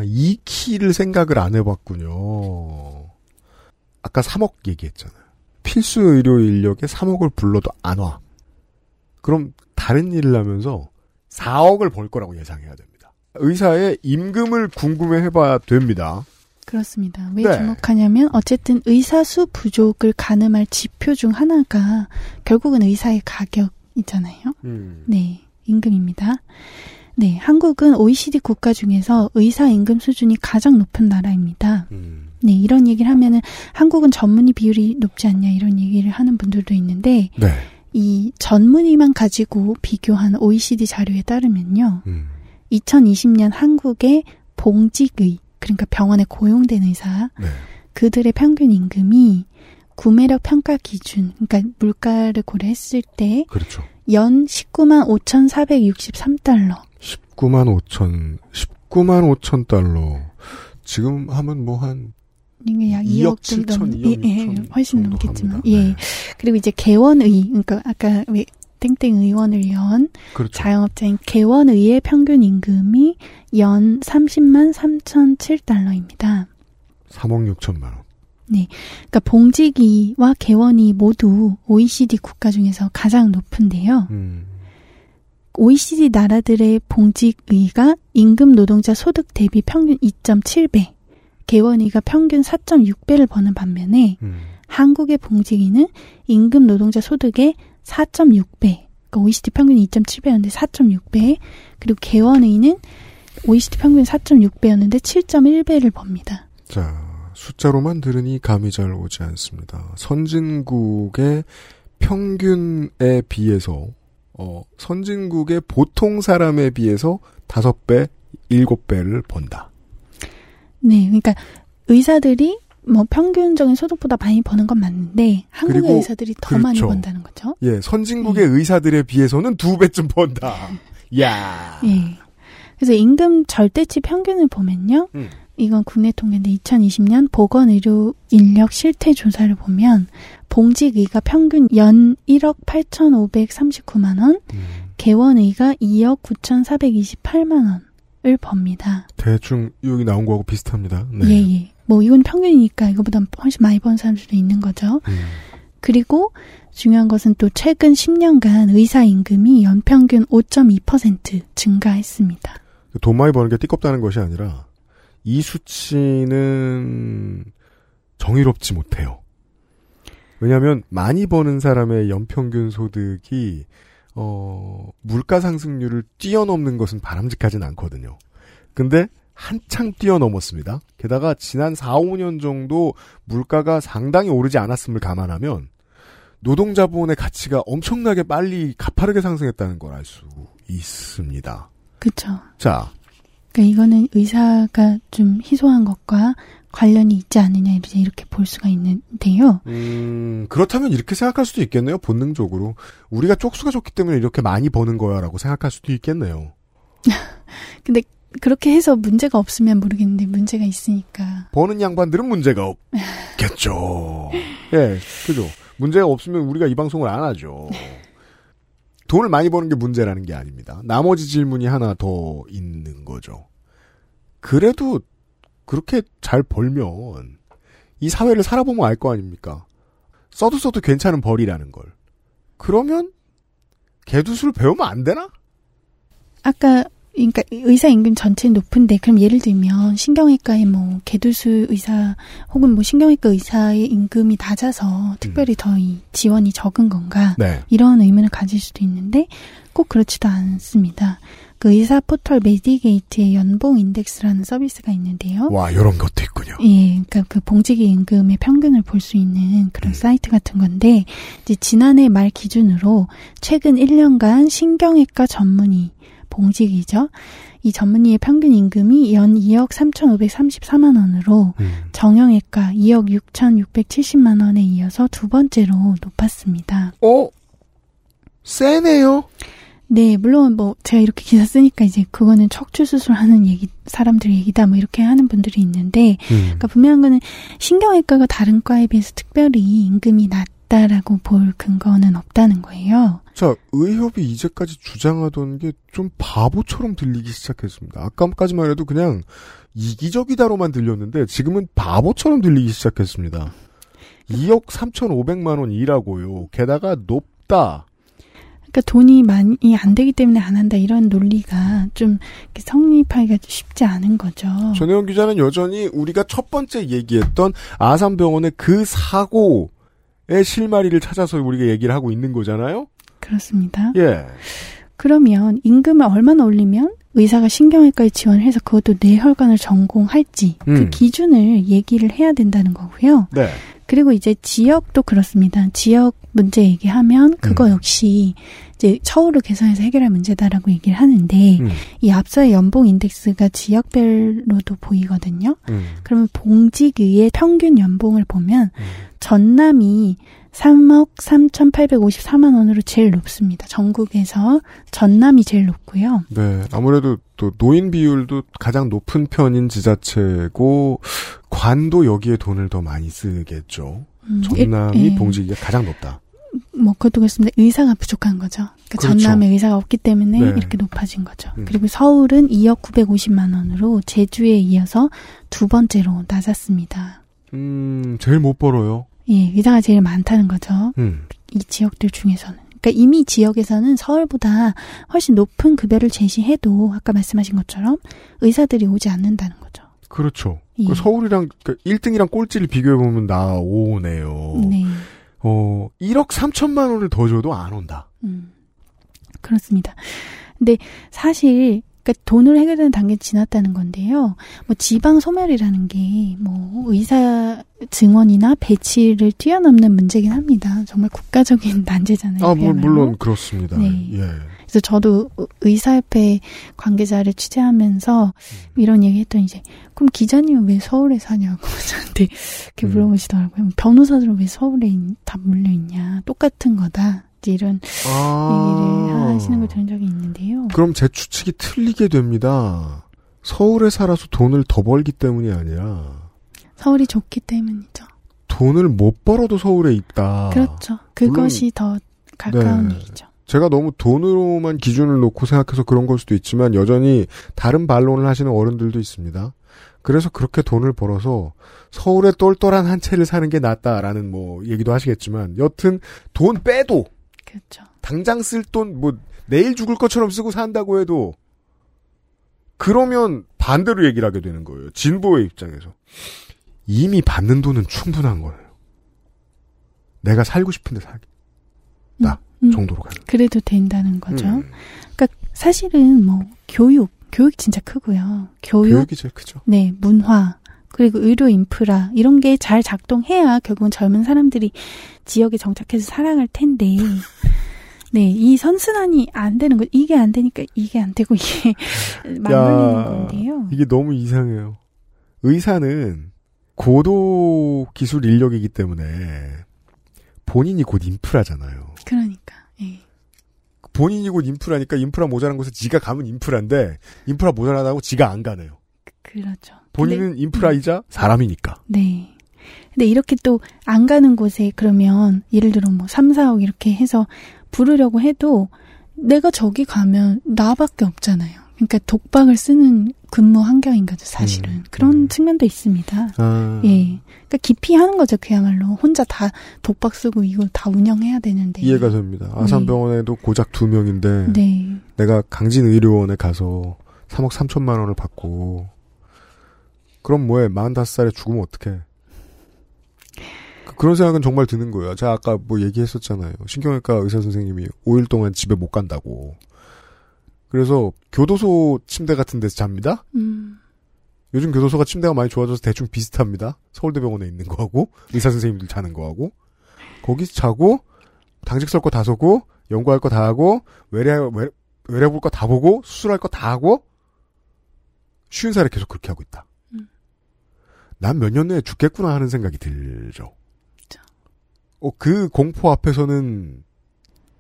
이 키를 생각을 안 해봤군요. 아까 3억 얘기했잖아요. 필수 의료 인력에 3억을 불러도 안 와. 그럼 다른 일을 하면서 4억을 벌 거라고 예상해야 됩니다. 의사의 임금을 궁금해 해봐야 됩니다. 그렇습니다. 왜 네. 주목하냐면 어쨌든 의사 수 부족을 가늠할 지표 중 하나가 결국은 의사의 가격이잖아요. 음. 네, 임금입니다. 네, 한국은 OECD 국가 중에서 의사 임금 수준이 가장 높은 나라입니다. 음. 네, 이런 얘기를 하면은 한국은 전문의 비율이 높지 않냐 이런 얘기를 하는 분들도 있는데 네. 이 전문의만 가지고 비교한 OECD 자료에 따르면요. 음. 2020년 한국의 봉직의 그러니까 병원에 고용된 의사 네. 그들의 평균 임금이 구매력 평가 기준 그러니까 물가를 고려했을 때 그렇죠. 연 19만 5,463달러. 19만 5천, 19만 5천 달러. 지금 하면 뭐 한, 이게 약 2억 2억 정도 7천, 넘- 2억 예, 예, 6천 훨씬 넘겠지만 합니다. 네. 예 그리고 이제 개원의 그러니까 아까 왜 땡땡 의원을 연 그렇죠. 자영업자인 개원의의 평균 임금이 연 30만 3,007달러입니다. 3억 6천만 원. 네, 그러니까 봉직이와 개원이 모두 OECD 국가 중에서 가장 높은데요. 음. OECD 나라들의 봉직의가 임금 노동자 소득 대비 평균 2.7배, 개원의가 평균 4.6배를 버는 반면에 음. 한국의 봉직의는 임금 노동자 소득의 4.6배, 그러니까 OECD 평균 2.7배였는데 4.6배, 그리고 개원의는 OECD 평균 4.6배였는데 7.1배를 법니다. 자, 숫자로만 들으니 감이 잘 오지 않습니다. 선진국의 평균에 비해서, 어, 선진국의 보통 사람에 비해서 다섯 배, 일곱 배를 번다. 네, 그러니까 의사들이 뭐 평균적인 소득보다 많이 버는 건 맞는데 한국의 의사들이 더 많이 그렇죠. 번다는 거죠. 예, 선진국의 의사들에 비해서는 두 배쯤 번다. 야 예. 그래서 임금 절대치 평균을 보면요. 음. 이건 국내 통계인데 2020년 보건의료 인력 실태 조사를 보면 봉직의가 평균 연 1억 8,539만 원, 음. 개원의가 2억 9,428만 원 을 법니다. 대충 여기 나온 거하고 비슷합니다. 네. 예, 예. 뭐 이건 평균이니까 이거보다 훨씬 많이 번 사람들도 있는 거죠. 음. 그리고 중요한 것은 또 최근 10년간 의사 임금이 연평균 5.2% 증가했습니다. 돈 많이 버는 게 띠껍다는 것이 아니라 이 수치는 정의롭지 못해요. 왜냐하면 많이 버는 사람의 연평균 소득이 어, 물가 상승률을 뛰어넘는 것은 바람직하진 않거든요. 근데 한창 뛰어넘었습니다. 게다가 지난 4, 5년 정도 물가가 상당히 오르지 않았음을 감안하면 노동자본의 가치가 엄청나게 빨리 가파르게 상승했다는 걸 알 수 있습니다. 그렇죠. 자, 그러니까 이거는 의사가 좀 희소한 것과 관련이 있지 않느냐 이렇게 이렇게 볼 수가 있는데요. 음, 그렇다면 이렇게 생각할 수도 있겠네요, 본능적으로. 우리가 쪽수가 좋기 때문에 이렇게 많이 버는 거야 라고 생각할 수도 있겠네요. 근데 그렇게 해서 문제가 없으면 모르겠는데 문제가 있으니까. 버는 양반들은 문제가 없겠죠. 예, 그죠. 문제가 없으면 우리가 이 방송을 안 하죠. 돈을 많이 버는 게 문제라는 게 아닙니다. 나머지 질문이 하나 더 있는 거죠. 그래도 그렇게 잘 벌면 이 사회를 살아보면 알 거 아닙니까? 써도 써도 괜찮은 벌이라는 걸. 그러면 개두술 배우면 안 되나? 아까 그러니까 의사 임금 전체 높은데 그럼 예를 들면 신경외과의 뭐 개두술 의사 혹은 뭐 신경외과 의사의 임금이 낮아서 특별히 더이 지원이 적은 건가 네. 이런 의문을 가질 수도 있는데 꼭 그렇지도 않습니다. 그 의사 포털 메디게이트의 연봉 인덱스라는 서비스가 있는데요. 와, 이런 것도 있군요. 예, 그러니까 그 봉직의 임금의 평균을 볼 수 있는 그런 사이트 같은 건데 이제 지난해 말 기준으로 최근 1년간 신경외과 전문의 봉직이죠. 이 전문의의 평균 임금이 연 2억 3,534만 원으로 정형외과 2억 6,670만 원에 이어서 두 번째로 높았습니다. 어? 세네요. 네, 물론 뭐 제가 이렇게 기사 쓰니까 이제 그거는 척추 수술하는 얘기 사람들 얘기다 뭐 이렇게 하는 분들이 있는데, 음. 그러니까 분명한 거는 신경외과가 다른 과에 비해서 특별히 임금이 낮다라고 볼 근거는 없다는 거예요. 자, 의협이 이제까지 주장하던 게 좀 바보처럼 들리기 시작했습니다. 아까까지만 해도 그냥 이기적이다로만 들렸는데 지금은 바보처럼 들리기 시작했습니다. 2억 3,500만 원이라고요. 게다가 높다. 그러니까 돈이 많이 안 되기 때문에 안 한다 이런 논리가 좀 성립하기가 쉽지 않은 거죠. 전혜원 기자는 여전히 우리가 첫 번째 얘기했던 아산병원의 그 사고의 실마리를 찾아서 우리가 얘기를 하고 있는 거잖아요? 그렇습니다. 예. 그러면 임금을 얼마나 올리면 의사가 신경외과에 지원을 해서 그것도 뇌혈관을 전공할지 그 음. 기준을 얘기를 해야 된다는 거고요. 네. 그리고 이제 지역도 그렇습니다. 지역 문제 얘기하면 그거 역시 이제 처우를 개선해서 해결할 문제다라고 얘기를 하는데 음. 이 앞서의 연봉 인덱스가 지역별로도 보이거든요. 음. 그러면 봉직 위의 평균 연봉을 보면 음. 전남이 3억 3,854만 원으로 제일 높습니다. 전국에서 전남이 제일 높고요. 네, 아무래도 또 노인 비율도 가장 높은 편인 지자체고 관도 여기에 돈을 더 많이 쓰겠죠. 음, 전남이 예, 예. 봉지기가 가장 높다. 뭐 그것도 그렇습니다. 의사가 부족한 거죠. 그러니까 그렇죠. 전남에 의사가 없기 때문에 네. 이렇게 높아진 거죠. 음. 그리고 서울은 2억 950만 원으로 제주에 이어서 두 번째로 낮았습니다. 음, 제일 못 벌어요. 예, 의사가 제일 많다는 거죠. 음. 이 지역들 중에서는. 그러니까 이미 지역에서는 서울보다 훨씬 높은 급여를 제시해도 아까 말씀하신 것처럼 의사들이 오지 않는다는 거죠. 그렇죠. 예. 그 서울이랑 그 1등이랑 꼴찌를 비교해 보면 나오네요. 네. 어, 1억 3천만 원을 더 줘도 안 온다. 음, 그렇습니다. 근데 사실 그러니까 돈을 해결하는 단계 지났다는 건데요. 뭐 지방 소멸이라는 게 뭐 의사 증원이나 배치를 뛰어넘는 문제긴 합니다. 정말 국가적인 난제잖아요. 아, 물. 물론 그렇습니다. 네. 예. 그래서 저도 의사협회 관계자를 취재하면서 이런 얘기 했더니 이제 그럼 기자님은 왜 서울에 사냐고 저한테 이렇게 물어보시더라고요. 변호사들은 왜 서울에 있- 다 몰려 있냐? 똑같은 거다. 이런 아. 얘기를 하시는 걸 들은 적이 있는데요. 그럼 제 추측이 틀리게 됩니다. 서울에 살아서 돈을 더 벌기 때문이 아니라 서울이 좋기 때문이죠. 돈을 못 벌어도 서울에 있다. 그렇죠. 그것이 더 가까운 아. 네. 얘기죠. 제가 너무 돈으로만 기준을 놓고 생각해서 그런 걸 수도 있지만 여전히 다른 반론을 하시는 어른들도 있습니다. 그래서 그렇게 돈을 벌어서 서울에 똘똘한 한 채를 사는 게 낫다라는 뭐 얘기도 하시겠지만 여튼 돈 빼도 그렇죠. 당장 쓸 돈 뭐 내일 죽을 것처럼 쓰고 산다고 해도 그러면 반대로 얘기를 하게 되는 거예요. 진보의 입장에서. 이미 받는 돈은 충분한 거예요. 내가 살고 싶은데 살겠 다 음, 정도로 가는. 그래도 된다는 거죠. 음. 그러니까 사실은 뭐 교육, 교육 진짜 크고요. 교육, 교육이 제일 크죠. 네, 문화, 그리고 의료 인프라 이런 게 잘 작동해야 결국은 젊은 사람들이 지역에 정착해서 살아갈 텐데. 네, 이 선순환이 안 되는 거 이게 안 되니까 이게 안 되고 이게 맞물리는 건데요. 이게 너무 이상해요. 의사는 고도 기술 인력이기 때문에 본인이 곧 인프라잖아요. 그러니까. 예. 본인이 곧 인프라니까 인프라 모자란 곳에 지가 가면 인프라인데 인프라 모자라다고 지가 안 가네요. 그 렇죠. 본인은 인프라이자 사람이니까. 네. 근데 이렇게 또 안 가는 곳에 그러면 예를 들어 뭐 3, 4억 이렇게 해서 부르려고 해도 내가 저기 가면 나밖에 없잖아요. 그러니까 독박을 쓰는 근무 환경인 거죠, 사실은. 그런 측면도 있습니다. 아. 예. 그러니까 기피 하는 거죠, 그야말로. 혼자 다 독박 쓰고 이걸 다 운영해야 되는데. 이해가 됩니다. 아산병원에도 고작 두 명인데 네. 내가 강진의료원에 가서 3억 3천만 원을 받고 그럼 뭐해 45살에 죽으면 어떡해 그- 그런 생각은 정말 드는 거예요. 제가 아까 뭐 얘기했었잖아요. 신경외과 의사 선생님이 5일 동안 집에 못 간다고. 그래서 교도소 침대 같은 데서 잡니다. 음. 요즘 교도소가 침대가 많이 좋아져서 대충 비슷합니다. 서울대병원에 있는 거하고 의사 선생님들 자는 거하고 거기서 자고 당직 설 거 다 서고 연구할 거 다 하고 외래 외래, 외래 볼 거 다 보고 수술할 거 다 하고 쉬운 살에 계속 그렇게 하고 있다. 난몇 년 내에 죽겠구나 하는 생각이 들죠. 어, 그 공포 앞에서는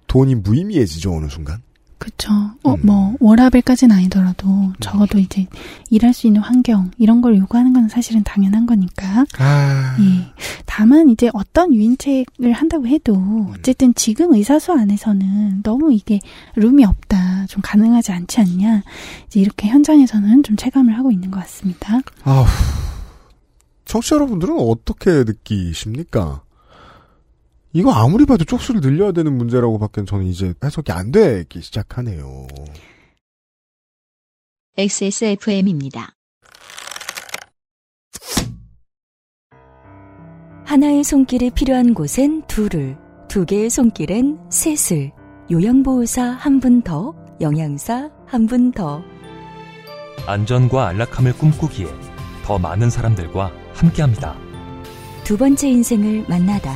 돈이 무의미해지죠 어느 순간. 그쵸. 어, 뭐, 워라벨까지는 아니더라도, 적어도 이제, 일할 수 있는 환경, 이런 걸 요구하는 건 사실은 당연한 거니까. 아. 예. 다만, 이제 어떤 유인책을 한다고 해도, 어쨌든 지금 의사수 안에서는 너무 이게 룸이 없다, 좀 가능하지 않지 않냐. 이제 이렇게 현장에서는 좀 체감을 하고 있는 것 같습니다. 아우. 청취자 여러분들은 어떻게 느끼십니까? 이거 아무리 봐도 쪽수를 늘려야 되는 문제라고 밖에 저는 이제 해석이 안 되기 시작하네요. XSFM입니다. 하나의 손길이 필요한 곳엔 둘을, 두 개의 손길엔 셋을, 요양보호사 한 분 더, 영양사 한 분 더. 안전과 안락함을 꿈꾸기에 더 많은 사람들과 함께합니다. 두 번째 인생을 만나다.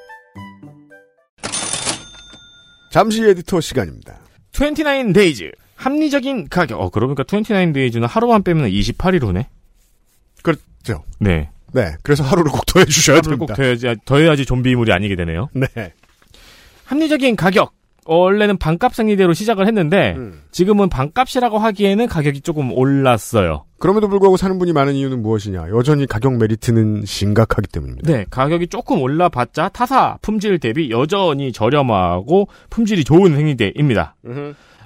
잠시 에디터 시간입니다. 29 Days. 합리적인 가격. 어, 그러니까 29 데이즈는 하루만 빼면 28일후네. 그렇죠. 네. 네. 그래서 하루를 꼭 더해 주셔야 하루를 됩니다. 꼭 더해야지, 더해야지 좀비물이 아니게 되네요. 네. 합리적인 가격. 원래는 반값 생리대로 시작을 했는데 음. 지금은 반값이라고 하기에는 가격이 조금 올랐어요. 그럼에도 불구하고 사는 분이 많은 이유는 무엇이냐? 여전히 가격 메리트는 심각하기 때문입니다. 네, 가격이 조금 올라봤자 타사 품질 대비 여전히 저렴하고 품질이 좋은 생리대입니다.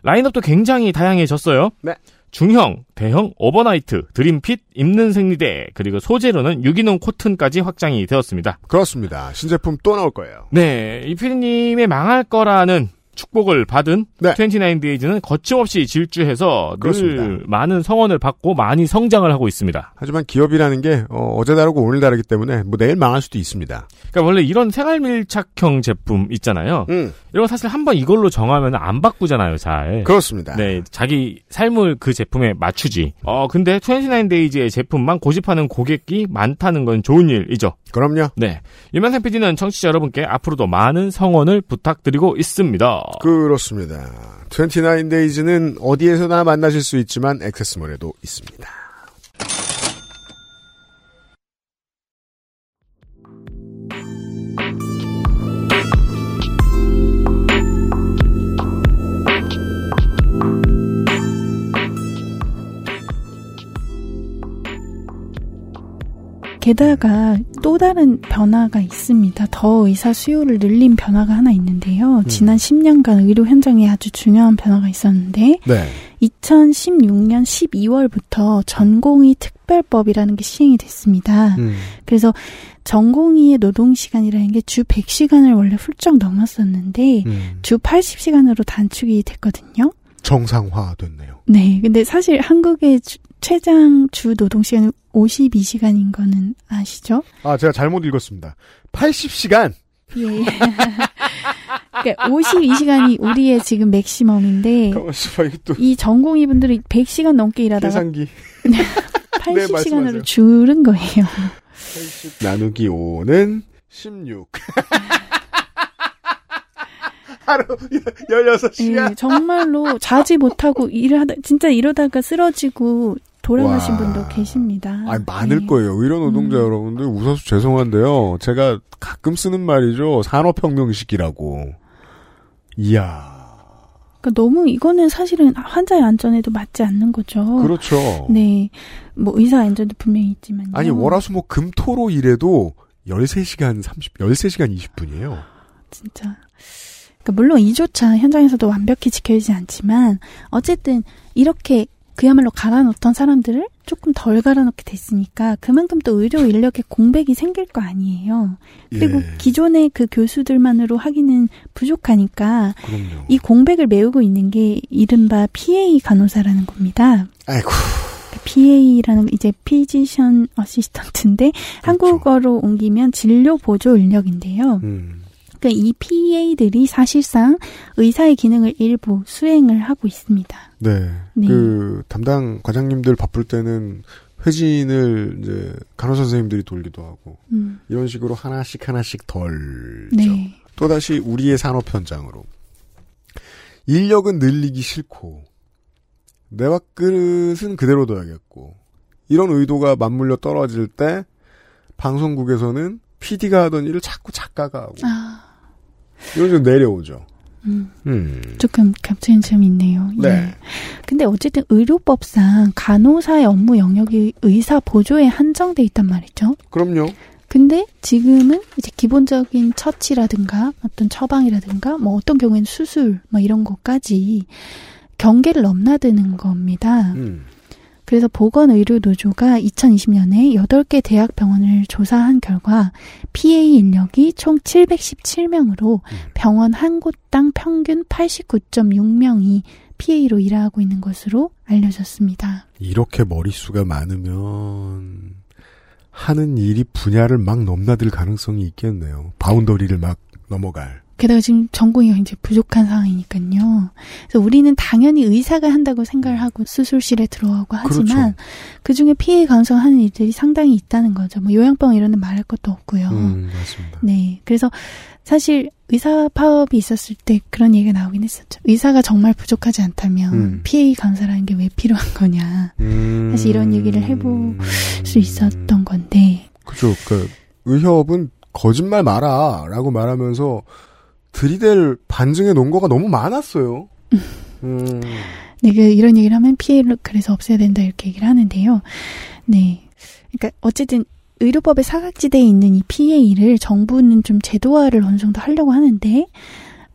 라인업도 굉장히 다양해졌어요. 네. 중형, 대형, overnight, 드림핏, 입는 생리대, 그리고 소재로는 유기농 코튼까지 확장이 되었습니다. 그렇습니다. 신제품 또 나올 거예요. 네, 이 피디님의 망할 거라는 축복을 받은 29데이즈는 거침없이 질주해서 네. 그렇습니다. 늘 많은 성원을 받고 많이 성장을 하고 있습니다. 하지만 기업이라는 게 어제 다르고 오늘 다르기 때문에 뭐 내일 망할 수도 있습니다. 그러니까 원래 이런 생활 밀착형 제품 있잖아요. 음. 이거 사실 한번 이걸로 정하면 안 바꾸잖아요, 잘. 그렇습니다. 네, 자기 삶을 그 제품에 맞추지. 어, 근데 29데이즈의 제품만 고집하는 고객이 많다는 건 좋은 일이죠. 그럼요. 네. 유명상 PD는 청취자 여러분께 앞으로도 많은 성원을 부탁드리고 있습니다. 그렇습니다. 29데이즈는 어디에서나 만나실 수 있지만 액세스몰에도 있습니다. 게다가 또 다른 변화가 있습니다. 더 의사 수요를 늘린 변화가 하나 있는데요. 지난 10년간 의료 현장에 아주 중요한 변화가 있었는데 네. 2016년 12월부터 전공의 특별법이라는 게 시행이 됐습니다. 음. 그래서 전공의의 노동 시간이라는 게 주 100시간을 원래 훌쩍 넘었었는데 음. 주 80시간으로 단축이 됐거든요. 정상화 됐네요. 네. 근데 사실 한국의 주- 최장 주 노동 시간이 52시간인 거는 아시죠? 아, 제가 잘못 읽었습니다. 80시간. 예. 그러니까 52시간이 우리의 지금 맥시멈인데 이 전공의 분들이 100시간 넘게 일하다가 계산기. 80시간으로 말씀하세요. 줄은 거예요. 나누기 5는 16. 하루 16시간. 예, 정말로 자지 못하고 일을 하다 진짜 이러다가 쓰러지고 돌아가신 와. 분도 계십니다. 아니, 많을 거예요. 의료 노동자 여러분들 웃어서 죄송한데요. 제가 가끔 쓰는 말이죠. 산업혁명식이라고. 이야. 그러니까 너무 이거는 사실은 환자의 안전에도 맞지 않는 거죠. 그렇죠. 네. 뭐 의사 안전도 분명히 있지만요. 아니, 월화수목 금토로 일해도 13시간 30, 13시간 20분이에요. 진짜. 그러니까 물론 이조차 현장에서도 완벽히 지켜지지 않지만 어쨌든 이렇게 그야말로 갈아놓던 사람들을 조금 덜 갈아놓게 됐으니까 그만큼 또 의료 인력의 공백이 생길 거 아니에요. 그리고 예. 기존의 그 교수들만으로 하기는 부족하니까 그럼요. 이 공백을 메우고 있는 게 이른바 PA 간호사라는 겁니다. 아이고. PA라는 이제 피지션 어시스턴트인데 그렇죠. 한국어로 옮기면 진료 보조 인력인데요. 음. 그러니까 이 PA들이 사실상 의사의 기능을 일부 수행을 하고 있습니다. 네. 네. 그 담당 과장님들 바쁠 때는 회진을 이제 간호 선생님들이 돌기도 하고 음. 이런 식으로 하나씩 하나씩 덜 네. 또 다시 우리의 산업 현장으로 인력은 늘리기 싫고 내 밥그릇은 그대로 둬야겠고 이런 의도가 맞물려 떨어질 때 방송국에서는 PD가 하던 일을 자꾸 작가가 하고 아, 이런 좀 내려오죠. 음. 음. 조금 겹치는 점이 있네요. 네. 예. 근데 어쨌든 의료법상 간호사의 업무 영역이 의사 보조에 한정돼 있단 말이죠. 그럼요. 근데 지금은 이제 기본적인 처치라든가 어떤 처방이라든가 뭐 어떤 경우에는 수술 뭐 이런 것까지 경계를 넘나드는 겁니다. 음. 그래서 보건의료노조가 2020년에 8개 대학 병원을 조사한 결과 PA 인력이 총 717명으로 병원 한 곳당 평균 89.6명이 PA로 일하고 있는 것으로 알려졌습니다. 이렇게 머릿수가 많으면 하는 일이 분야를 막 넘나들 가능성이 있겠네요. 바운더리를 막 넘어갈. 게다가 지금 전공이 굉장히 부족한 상황이니까요. 그래서 우리는 당연히 의사가 한다고 생각을 하고 수술실에 들어가고 하지만 그렇죠. 그 중에 피해 감소하는 일들이 상당히 있다는 거죠. 뭐 요양병 이런 데 말할 것도 없고요. 음, 맞습니다. 네. 그래서 사실 의사 파업이 있었을 때 그런 얘기가 나오긴 했었죠. 의사가 정말 부족하지 않다면 음. PA 감사라는 게 왜 필요한 거냐. 음. 사실 이런 얘기를 해볼 수 있었던 건데. 그죠. 그 의협은 거짓말 마라라고 말하면서 들이댈 반증의 논거가 너무 많았어요. 음. 네, 그 이런 얘기를 하면 피해를 그래서 없애야 된다 이렇게 얘기를 하는데요. 네. 그러니까 어쨌든 의료법의 사각지대에 있는 이 PA를 정부는 좀 제도화를 어느 정도 하려고 하는데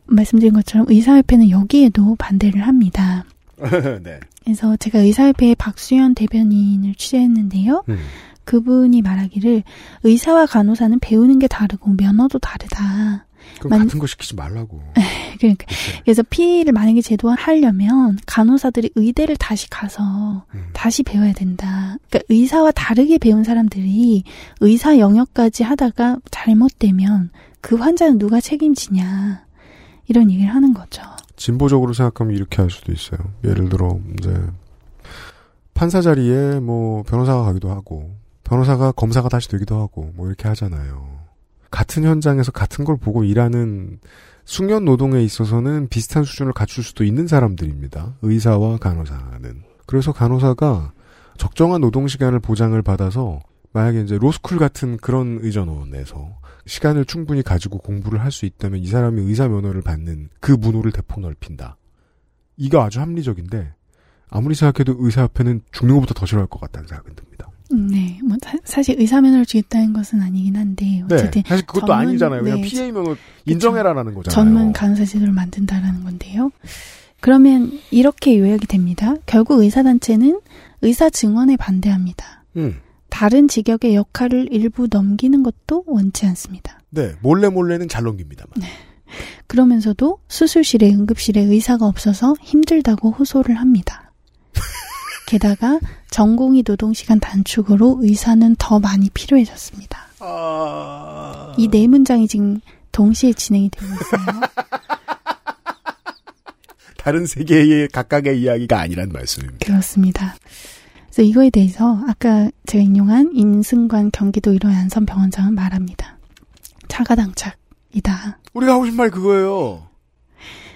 말씀드린 것처럼 의사협회는 여기에도 반대를 합니다. 네. 그래서 제가 의사협회의 박수현 대변인을 취재했는데요. 음. 그분이 말하기를 의사와 간호사는 배우는 게 다르고 면허도 다르다. 그럼 만- 같은 거 시키지 말라고. 그러니까 그래서 PA를 만약에 제도화하려면 간호사들이 의대를 다시 가서 음. 다시 배워야 된다. 그러니까 의사와 다르게 배운 사람들이 의사 영역까지 하다가 잘못되면 그 환자는 누가 책임지냐 이런 얘기를 하는 거죠. 진보적으로 생각하면 이렇게 할 수도 있어요. 예를 들어 이제 판사 자리에 뭐 변호사가 가기도 하고 변호사가 검사가 다시 되기도 하고 뭐 이렇게 하잖아요. 같은 현장에서 같은 걸 보고 일하는 숙련 노동에 있어서는 비슷한 수준을 갖출 수도 있는 사람들입니다. 의사와 간호사는. 그래서 간호사가 적정한 노동 시간을 보장을 받아서 만약에 이제 로스쿨 같은 그런 의전원에서 시간을 충분히 가지고 공부를 할 수 있다면 이 사람이 의사 면허를 받는 그 문호를 대폭 넓힌다. 이거 아주 합리적인데 아무리 생각해도 의사협회는 죽는 것보다 더 싫어할 것 같다는 생각은 듭니다. 네, 뭐 사, 실 의사 면허를 주겠다는 것은 아니긴 한데 어쨌든 네, 사실 그것도 전문- 아니잖아요. 그냥 네, PA 면허 인정해라라는 거잖아요. 전문 간호사 제도를 만든다라는 건데요. 그러면 이렇게 요약이 됩니다. 결국 의사 단체는 의사 증언에 반대합니다. 음. 다른 직역의 역할을 일부 넘기는 것도 원치 않습니다. 네, 몰래 몰래는 잘 넘깁니다만. 그러면서도 수술실에 응급실에 의사가 없어서 힘들다고 호소를 합니다. 게다가 전공의 노동시간 단축으로 의사는 더 많이 필요해졌습니다. 이네 문장이 지금 동시에 진행이 되고 있어요. 다른 세계의 각각의 이야기가 아니란 말씀입니다. 그렇습니다. 그래서 이거에 대해서 아까 제가 인용한 인승관 경기도 일원 안선 병원장은 말합니다. 자가당착이다. 우리가 하고 싶은 말 그거예요.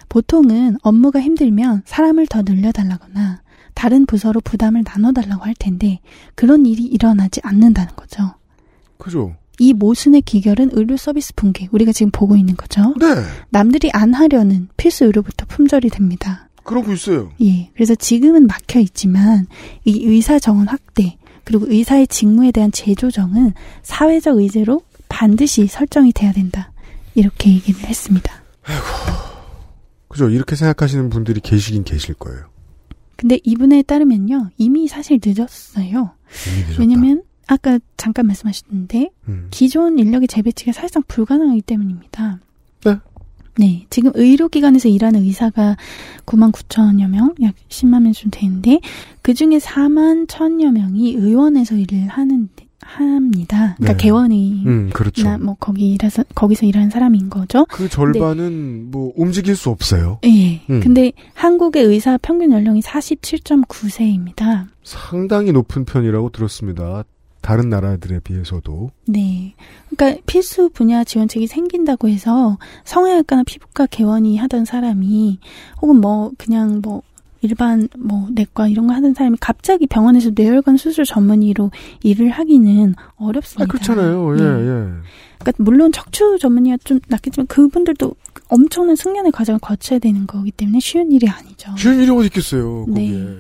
보통은 업무가 힘들면 사람을 더 늘려달라거나 다른 부서로 부담을 나눠달라고 할 텐데 그런 일이 일어나지 않는다는 거죠. 그죠? 이 모순의 기결은 의료 서비스 붕괴 우리가 지금 보고 있는 거죠. 네. 남들이 안 하려는 필수 의료부터 품절이 됩니다. 그러고 있어요. 예. 그래서 지금은 막혀 있지만 이 의사 정원 확대 그리고 의사의 직무에 대한 재조정은 사회적 의제로 반드시 설정이 돼야 된다. 이렇게 얘기를 했습니다. 그죠? 이렇게 생각하시는 분들이 계시긴 계실 거예요. 근데 이분에 따르면요. 이미 사실 늦었어요. 이미. 왜냐면 아까 잠깐 말씀하셨는데 음. 기존 인력의 재배치가 사실상 불가능하기 때문입니다. 네. 네, 지금 의료기관에서 일하는 의사가 9만 9천여 명, 약 10만 명쯤 되는데 그 중에 4만 천여 명이 의원에서 일을 하는 합니다. 그러니까 네. 개원이 음, 그렇죠. 나뭐 거기 일해서 거기서 일하는 사람인 거죠. 그 절반은 뭐 움직일 수 없어요. 예. 음. 근데 한국의 의사 평균 연령이 47.9세입니다. 상당히 높은 편이라고 들었습니다. 다른 나라들에 비해서도. 네. 그러니까 필수 분야 지원책이 생긴다고 해서 성형외과나 피부과 개원이 하던 사람이 혹은 뭐 그냥 뭐 일반 뭐 내과 이런 거 하던 사람이 갑자기 병원에서 뇌혈관 수술 전문의로 일을 하기는 어렵습니다. 아, 그렇잖아요. 예, 네. 예. 그러니까 물론 척추 전문의가 좀 낫겠지만 그분들도 엄청난 숙련의 과정을 거쳐야 되는 거기 때문에 쉬운 일이 아니죠. 쉬운 일이 어디 있겠어요, 거기에. 네.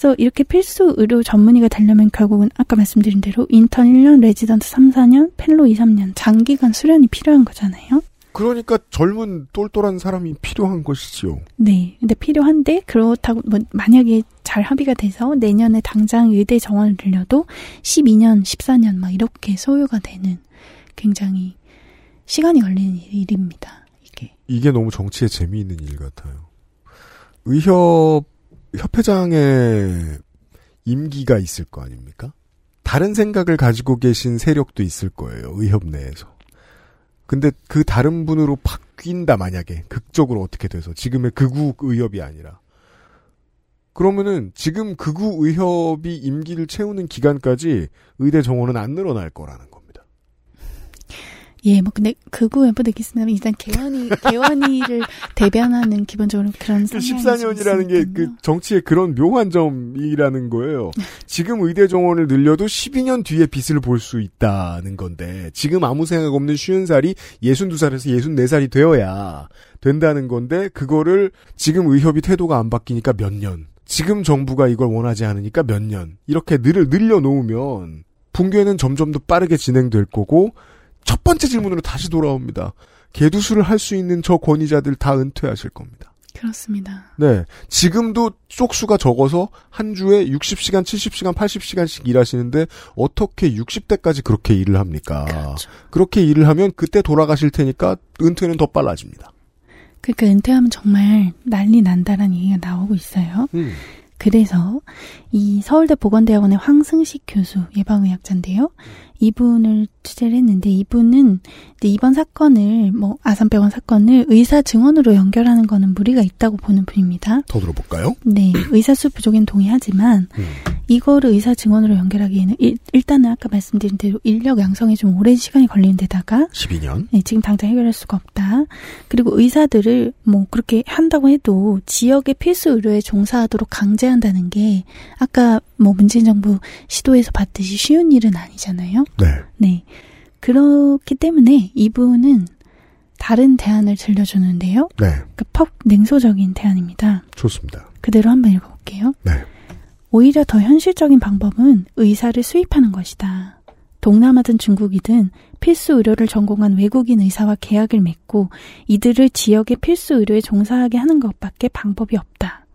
그래서 이렇게 필수 의료 전문의가 되려면 결국은 아까 말씀드린 대로 인턴 1년, 레지던트 3, 4년, fellow 2, 3년 장기간 수련이 필요한 거잖아요. 그러니까 젊은 똘똘한 사람이 필요한 것이지요. 네. 근데 필요한데 그렇다고 뭐 만약에 잘 합의가 돼서 내년에 당장 의대 정원을 늘려도 12년, 14년 막 이렇게 소요가 되는 굉장히 시간이 걸리는 일입니다. 이게. 이게 너무 정치에 재미있는 일 같아요. 의협 협회장의 임기가 있을 거 아닙니까? 다른 생각을 가지고 계신 세력도 있을 거예요. 의협 내에서. 근데 그 다른 분으로 바뀐다 만약에. 극적으로 어떻게 돼서. 지금의 극우 의협이 아니라. 그러면은 지금 극우 의협이 임기를 채우는 기간까지 의대 정원은 안 늘어날 거라는 겁니다. 예, 뭐 근데 극우 있으면 일단 개원이 개원이를 대변하는 기본적으로 그런 그 14년이라는 게 그 정치의 그런 묘한 점이라는 거예요. 지금 의대 정원을 늘려도 12년 뒤에 빛을 볼 수 있다는 건데 지금 아무 생각 없는 쉬운 살이 62살에서 64살이 되어야 된다는 건데 그거를 지금 의협이 태도가 안 바뀌니까 몇 년. 지금 정부가 이걸 원하지 않으니까 몇 년. 이렇게 늘 늘려 놓으면 붕괴는 점점 더 빠르게 진행될 거고 첫 번째 질문으로 다시 돌아옵니다. 개두수를 할 수 있는 저 권위자들 다 은퇴하실 겁니다. 그렇습니다. 네. 지금도 쪽수가 적어서 한 주에 60시간, 70시간, 80시간씩 일하시는데 어떻게 60대까지 그렇게 일을 합니까? 그렇죠. 그렇게 일을 하면 그때 돌아가실 테니까 은퇴는 더 빨라집니다. 그러니까 은퇴하면 정말 난리 난다라는 얘기가 나오고 있어요. 음. 그래서 이 서울대 보건대학원의 황승식 교수 예방의학자인데요. 이분을 취재를 했는데 이분은 이번 사건을 뭐 아산병원 사건을 의사 증언으로 연결하는 거는 무리가 있다고 보는 분입니다. 더 들어볼까요? 네, 의사 수 부족엔 동의하지만 음. 이거를 의사 증언으로 연결하기에는 일, 일단은 아까 말씀드린 대로 인력 양성에 좀 오랜 시간이 걸리는 데다가 12년? 네, 지금 당장 해결할 수가 없다. 그리고 의사들을 뭐 그렇게 한다고 해도 지역의 필수 의료에 종사하도록 강제한다는 게 아까 뭐 문재인 정부 시도에서 봤듯이 쉬운 일은 아니잖아요. 네. 네. 그렇기 때문에 이분은 다른 대안을 들려주는데요. 네. 그퍽 냉소적인 대안입니다. 좋습니다. 그대로 한번 읽어볼게요. 네. 오히려 더 현실적인 방법은 의사를 수입하는 것이다. 동남아든 중국이든 필수 의료를 전공한 외국인 의사와 계약을 맺고 이들을 지역의 필수 의료에 종사하게 하는 것밖에 방법이 없다.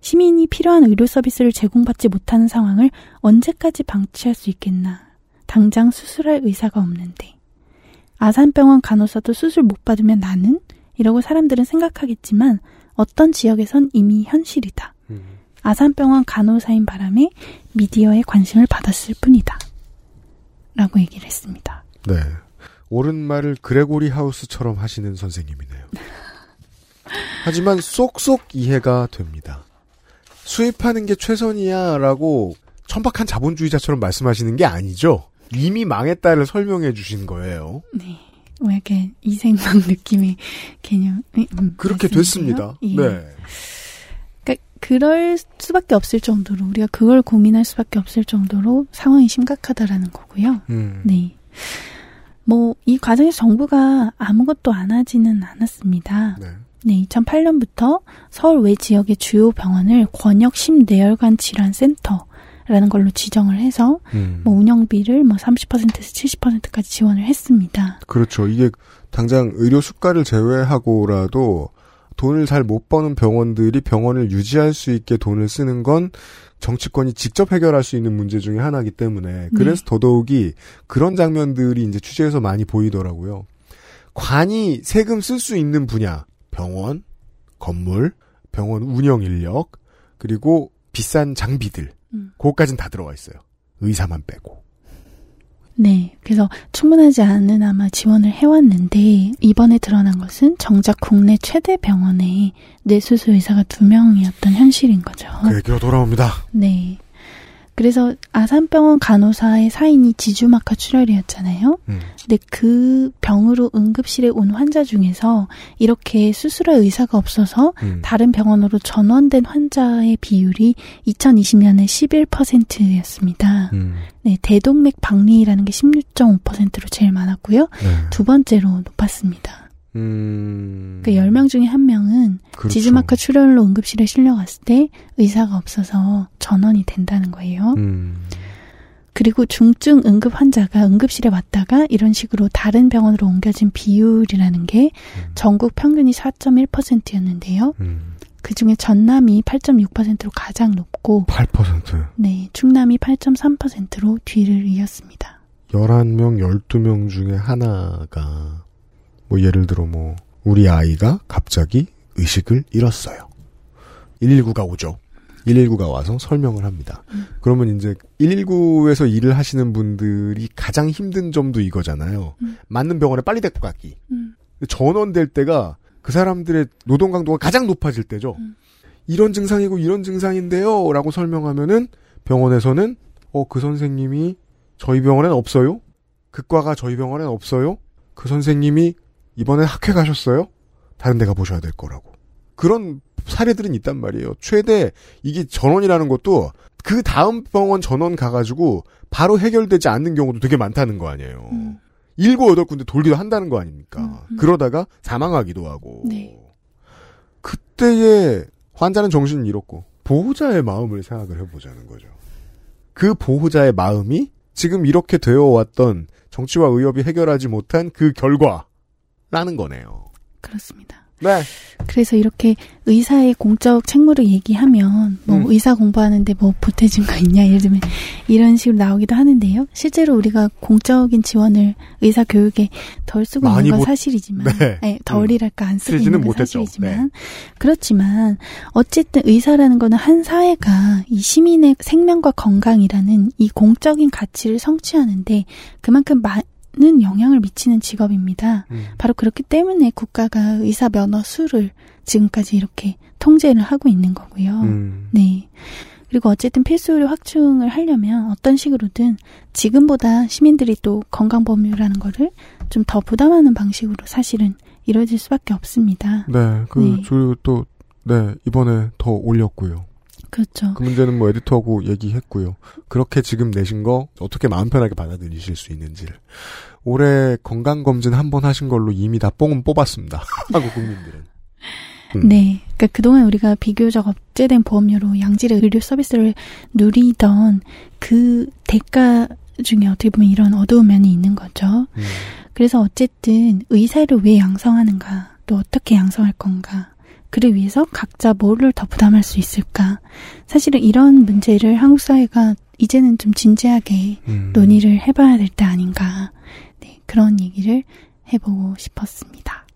시민이 필요한 의료 서비스를 제공받지 못하는 상황을 언제까지 방치할 수 있겠나. 당장 수술할 의사가 없는데. 아산병원 간호사도 수술 못 받으면 나는? 이라고 사람들은 생각하겠지만 어떤 지역에선 이미 현실이다. 아산병원 간호사인 바람에 미디어의 관심을 받았을 뿐이다. 라고 얘기를 했습니다. 네. 옳은 말을 그레고리 하우스처럼 하시는 선생님이네요. 하지만 쏙쏙 이해가 됩니다. 수입하는 게 최선이야 라고 천박한 자본주의자처럼 말씀하시는 게 아니죠. 이미 망했다를 설명해 주신 거예요. 네. 왜 이렇게 이생망 느낌의 개념. 음, 그렇게 됐습니다. 예. 네. 그러니까 그럴 수밖에 없을 정도로 우리가 그걸 고민할 수밖에 없을 정도로 상황이 심각하다라는 거고요. 음. 네. 뭐 이 과정에서 정부가 아무것도 안 하지는 않았습니다. 네. 네, 2008년부터 서울 외 지역의 주요 병원을 권역 심뇌혈관 질환 센터 라는 걸로 지정을 해서 음. 뭐 운영비를 뭐 30%에서 70%까지 지원을 했습니다. 그렇죠. 이게 당장 의료 수가를 제외하고라도 돈을 잘 못 버는 병원들이 병원을 유지할 수 있게 돈을 쓰는 건 정치권이 직접 해결할 수 있는 문제 중에 하나이기 때문에 그래서 더더욱이 그런 장면들이 이제 취재에서 많이 보이더라고요. 관이 세금 쓸 수 있는 분야, 병원, 건물, 병원 운영 인력, 그리고 비싼 장비들, 음. 그것까진 다 들어가 있어요. 의사만 빼고. 네, 그래서 충분하지 않은 아마 지원을 해왔는데 이번에 드러난 것은 정작 국내 최대 병원에 뇌수술 의사가 두 명이었던 현실인 거죠. 그 얘기로 돌아옵니다. 네. 그래서 아산병원 간호사의 사인이 지주마카 출혈이었잖아요. 음. 근데 그 병으로 응급실에 온 환자 중에서 이렇게 수술할 의사가 없어서 음. 다른 병원으로 전원된 환자의 비율이 2020년에 11%였습니다. 음. 네, 대동맥 박리라는 게 16.5%로 제일 많았고요. 네. 두 번째로 높았습니다. 음. 그 10명 중에 한 명은 그렇죠. 지주마카 출혈로 응급실에 실려갔을 때 의사가 없어서 전원이 된다는 거예요. 음. 그리고 중증 응급 환자가 응급실에 왔다가 이런 식으로 다른 병원으로 옮겨진 비율이라는 게 전국 평균이 4.1%였는데요. 음. 그 중에 전남이 8.6%로 가장 높고 8%. 네, 충남이 8.3%로 뒤를 이었습니다. 11명, 12명 중에 하나가 뭐 예를 들어 뭐 우리 아이가 갑자기 의식을 잃었어요. 119가 오죠. 119가 와서 설명을 합니다. 음. 그러면 이제 119에서 일을 하시는 분들이 가장 힘든 점도 이거잖아요. 음. 맞는 병원에 빨리 데리고 가기. 음. 전원될 때가 그 사람들의 노동 강도가 가장 높아질 때죠. 음. 이런 증상이고 이런 증상인데요. 라고 설명하면은 병원에서는 어, 그 선생님이 저희 병원엔 없어요? 그과가 저희 병원엔 없어요? 그 선생님이 이번에 학회 가셨어요? 다른 데 가보셔야 될 거라고. 그런 사례들은 있단 말이에요. 최대 이게 전원이라는 것도 그 다음 병원 전원 가가지고 바로 해결되지 않는 경우도 되게 많다는 거 아니에요. 일곱 여덟 군데 돌기도 한다는 거 아닙니까? 그러다가 사망하기도 하고. 네. 그때의 환자는 정신을 잃었고 보호자의 마음을 생각을 해보자는 거죠. 그 보호자의 마음이 지금 이렇게 되어 왔던 정치와 의협이 해결하지 못한 그 결과 라는 거네요. 그렇습니다. 네. 그래서 이렇게 의사의 공적 책무를 얘기하면 뭐 음. 의사 공부하는데 뭐 보태준 거 있냐 예를 들면 이런 식으로 나오기도 하는데요. 실제로 우리가 공적인 지원을 의사 교육에 덜 쓰고 있는 건 못- 사실이지만 네. 네, 덜이랄까 안 쓰고 있는 건. 사실이지만 그렇지만 어쨌든 의사라는 거는 한 사회가 이 시민의 생명과 건강이라는 이 공적인 가치를 성취하는데 그만큼 많은 영향을 미치는 직업입니다. 음. 바로 그렇기 때문에 국가가 의사 면허 수를 지금까지 이렇게 통제를 하고 있는 거고요. 음. 네. 그리고 어쨌든 필수 의료 확충을 하려면 어떤 식으로든 지금보다 시민들이 또 건강 범위라는 거를 좀 더 부담하는 방식으로 사실은 이루어질 수밖에 없습니다. 네. 그, 네. 그리고 또, 네. 이번에 더 올렸고요. 그렇죠. 그 문제는 뭐 에디터하고 얘기했고요. 그렇게 지금 내신 거 어떻게 마음 편하게 받아들이실 수 있는지를. 올해 건강검진 한 번 하신 걸로 이미 다 뽕은 뽑았습니다. 한국 국민들은. 음. 네. 그러니까 그동안 우리가 비교적 억제된 보험료로 양질의 의료 서비스를 누리던 그 대가 중에 어떻게 보면 이런 어두운 면이 있는 거죠. 음. 그래서 어쨌든 의사를 왜 양성하는가, 또 어떻게 양성할 건가, 그를 위해서 각자 뭐를 더 부담할 수 있을까. 사실은 이런 문제를 한국 사회가 이제는 좀 진지하게 음. 논의를 해봐야 될 때 아닌가. 네, 그런 얘기를 해보고 싶었습니다.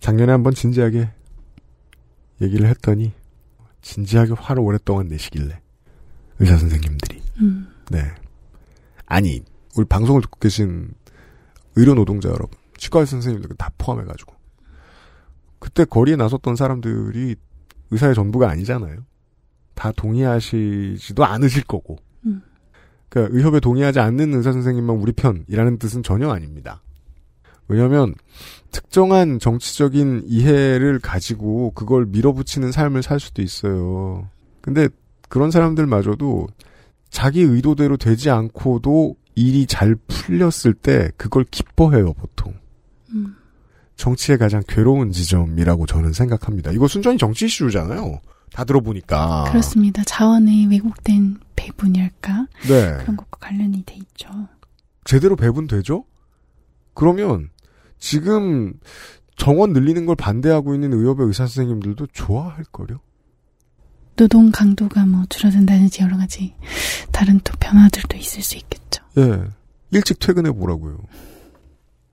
작년에 한번 진지하게 얘기를 했더니 진지하게 화를 오랫동안 내시길래 의사 선생님들이 음. 네 아니 우리 방송을 듣고 계신 의료 노동자 여러분 치과 의사 선생님들 다 포함해가지고 그때 거리에 나섰던 사람들이 의사의 전부가 아니잖아요 다 동의하시지도 않으실 거고 음. 그러니까 의협에 동의하지 않는 의사 선생님만 우리 편이라는 뜻은 전혀 아닙니다. 왜냐하면 특정한 정치적인 이해를 가지고 그걸 밀어붙이는 삶을 살 수도 있어요. 근데 그런 사람들마저도 자기 의도대로 되지 않고도 일이 잘 풀렸을 때 그걸 기뻐해요, 보통. 음. 정치의 가장 괴로운 지점이라고 저는 생각합니다. 이거 순전히 정치 이슈잖아요. 다 들어보니까. 그렇습니다. 자원의 왜곡된 배분이랄까? 네. 그런 것과 관련이 돼 있죠. 제대로 배분되죠? 그러면 지금 정원 늘리는 걸 반대하고 있는 의협의 의사 선생님들도 좋아할 거요. 노동 강도가 뭐 줄어든다든지 여러 가지 다른 또 변화들도 있을 수 있겠죠. 예. 일찍 퇴근해 보라고요.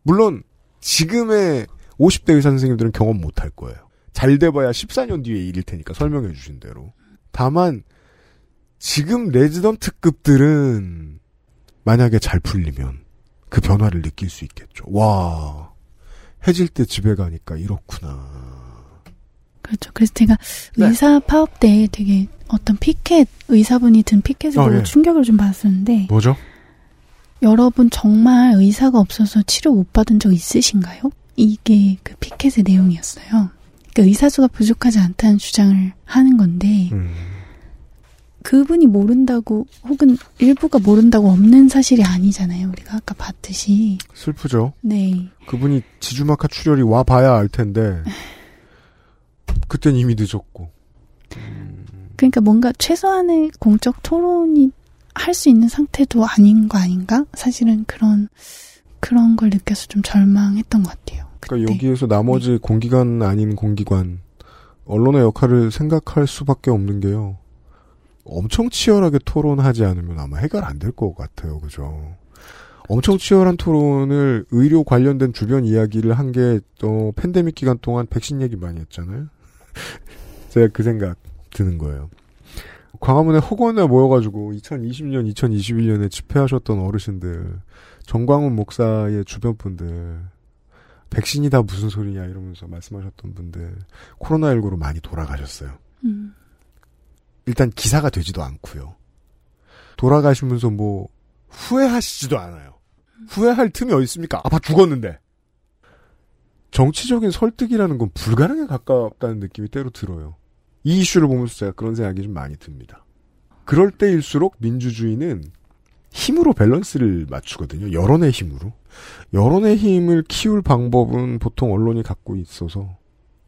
물론 지금의 50대 의사 선생님들은 경험 못 할 거예요. 잘 돼봐야 14년 뒤에 일일 테니까 설명해 주신 대로. 다만 지금 레지던트급들은 만약에 잘 풀리면 그 변화를 느낄 수 있겠죠. 와 해질 때 집에 가니까 이렇구나. 그렇죠. 그래서 제가 네. 의사 파업 때 되게 어떤 피켓 의사분이 든 피켓을 어, 보고 예. 충격을 좀 받았었는데 뭐죠? 여러분 정말 의사가 없어서 치료 못 받은 적 있으신가요? 이게 그 피켓의 내용이었어요. 그러니까 의사 수가 부족하지 않다는 주장을 하는 건데 음. 그분이 모른다고 혹은 일부가 모른다고 없는 사실이 아니잖아요. 우리가 아까 봤듯이. 슬프죠. 네. 그분이 지주마카 출혈이 와 봐야 알 텐데 그땐 이미 늦었고. 그러니까 뭔가 최소한의 공적 토론이 할 수 있는 상태도 아닌 거 아닌가? 사실은 그런 그런 걸 느껴서 좀 절망했던 것 같아요. 그러니까 여기에서 나머지 공기관 아닌 공기관 언론의 역할을 생각할 수밖에 없는 게요. 엄청 치열하게 토론하지 않으면 아마 해결 안 될 것 같아요. 그죠? 엄청 치열한 토론을 의료 관련된 주변 이야기를 한 게, 어, 팬데믹 기간 동안 백신 얘기 많이 했잖아요? 제가 그 생각 드는 거예요. 광화문에 허건에 모여가지고 2020년, 2021년에 집회하셨던 어르신들, 정광훈 목사의 주변 분들, 백신이다 무슨 소리냐 이러면서 말씀하셨던 분들, 코로나19로 많이 돌아가셨어요. 음. 일단 기사가 되지도 않고요. 돌아가시면서 뭐 후회하시지도 않아요. 후회할 틈이 어디 있습니까? 아파 죽었는데. 정치적인 설득이라는 건 불가능에 가깝다는 느낌이 때로 들어요. 이 이슈를 보면서 제가 그런 생각이 좀 많이 듭니다. 그럴 때일수록 민주주의는 힘으로 밸런스를 맞추거든요. 여론의 힘으로. 여론의 힘을 키울 방법은 보통 언론이 갖고 있어서.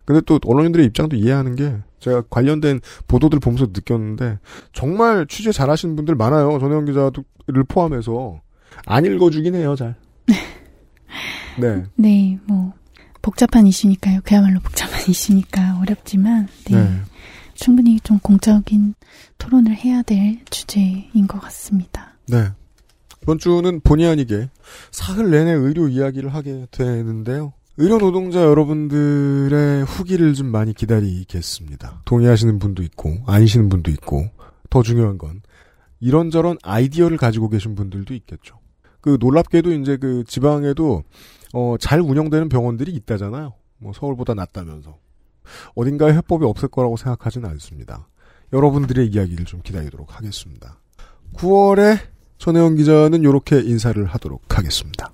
근데 또 언론인들의 입장도 이해하는 게 제가 관련된 보도들 보면서 느꼈는데 정말 취재 잘하시는 분들 많아요. 전혜영 기자를 포함해서 안 읽어주긴 해요, 잘. 네. 네, 뭐 복잡한 이슈니까요. 그야말로 복잡한 이슈니까 어렵지만 네. 네. 충분히 좀 공적인 토론을 해야 될 주제인 것 같습니다. 네. 이번 주는 본의 아니게 사흘 내내 의료 이야기를 하게 되는데요. 의료 노동자 여러분들의 후기를 좀 많이 기다리겠습니다. 동의하시는 분도 있고 아니시는 분도 있고 더 중요한 건 이런저런 아이디어를 가지고 계신 분들도 있겠죠. 그 놀랍게도 이제 그 지방에도 어, 잘 운영되는 병원들이 있다잖아요. 뭐 서울보다 낫다면서 어딘가에 해법이 없을 거라고 생각하지는 않습니다. 여러분들의 이야기를 좀 기다리도록 하겠습니다. 9월에 전혜원 기자는 이렇게 인사를 하도록 하겠습니다.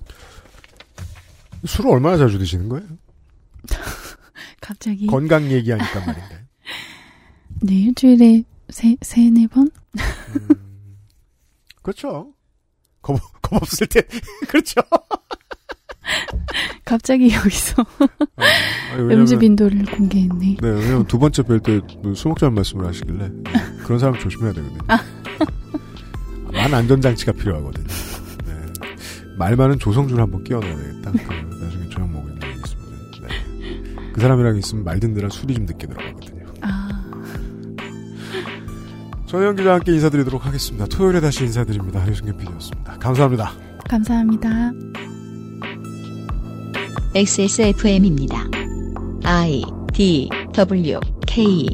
술을 얼마나 자주 드시는 거예요? 갑자기 건강 얘기하니까 말인데. 네, 일주일에 세, 세네 번? 음, 그렇죠. 겁, 겁 없을 때, 그렇죠. 갑자기 여기서 왜냐면- 음주 빈도를 공개했네. 네, 왜냐면 두 번째 뵐때술 먹자는 말씀을 하시길래 그런 사람 조심해야 되거든요. 만 안전장치가 필요하거든요. 네. 말 많은 조성줄 한번 끼워 넣어야 되겠다. 그 나중에 저녁 먹을 때 있으면. 네. 그 사람이랑 있으면 말 듣느라 술이 좀 늦게 들어가거든요. 전혜영 기자와 함께 인사드리도록 하겠습니다. 토요일에 다시 인사드립니다. 유승균 PD였습니다. 감사합니다. 감사합니다. XSFM입니다. I D W K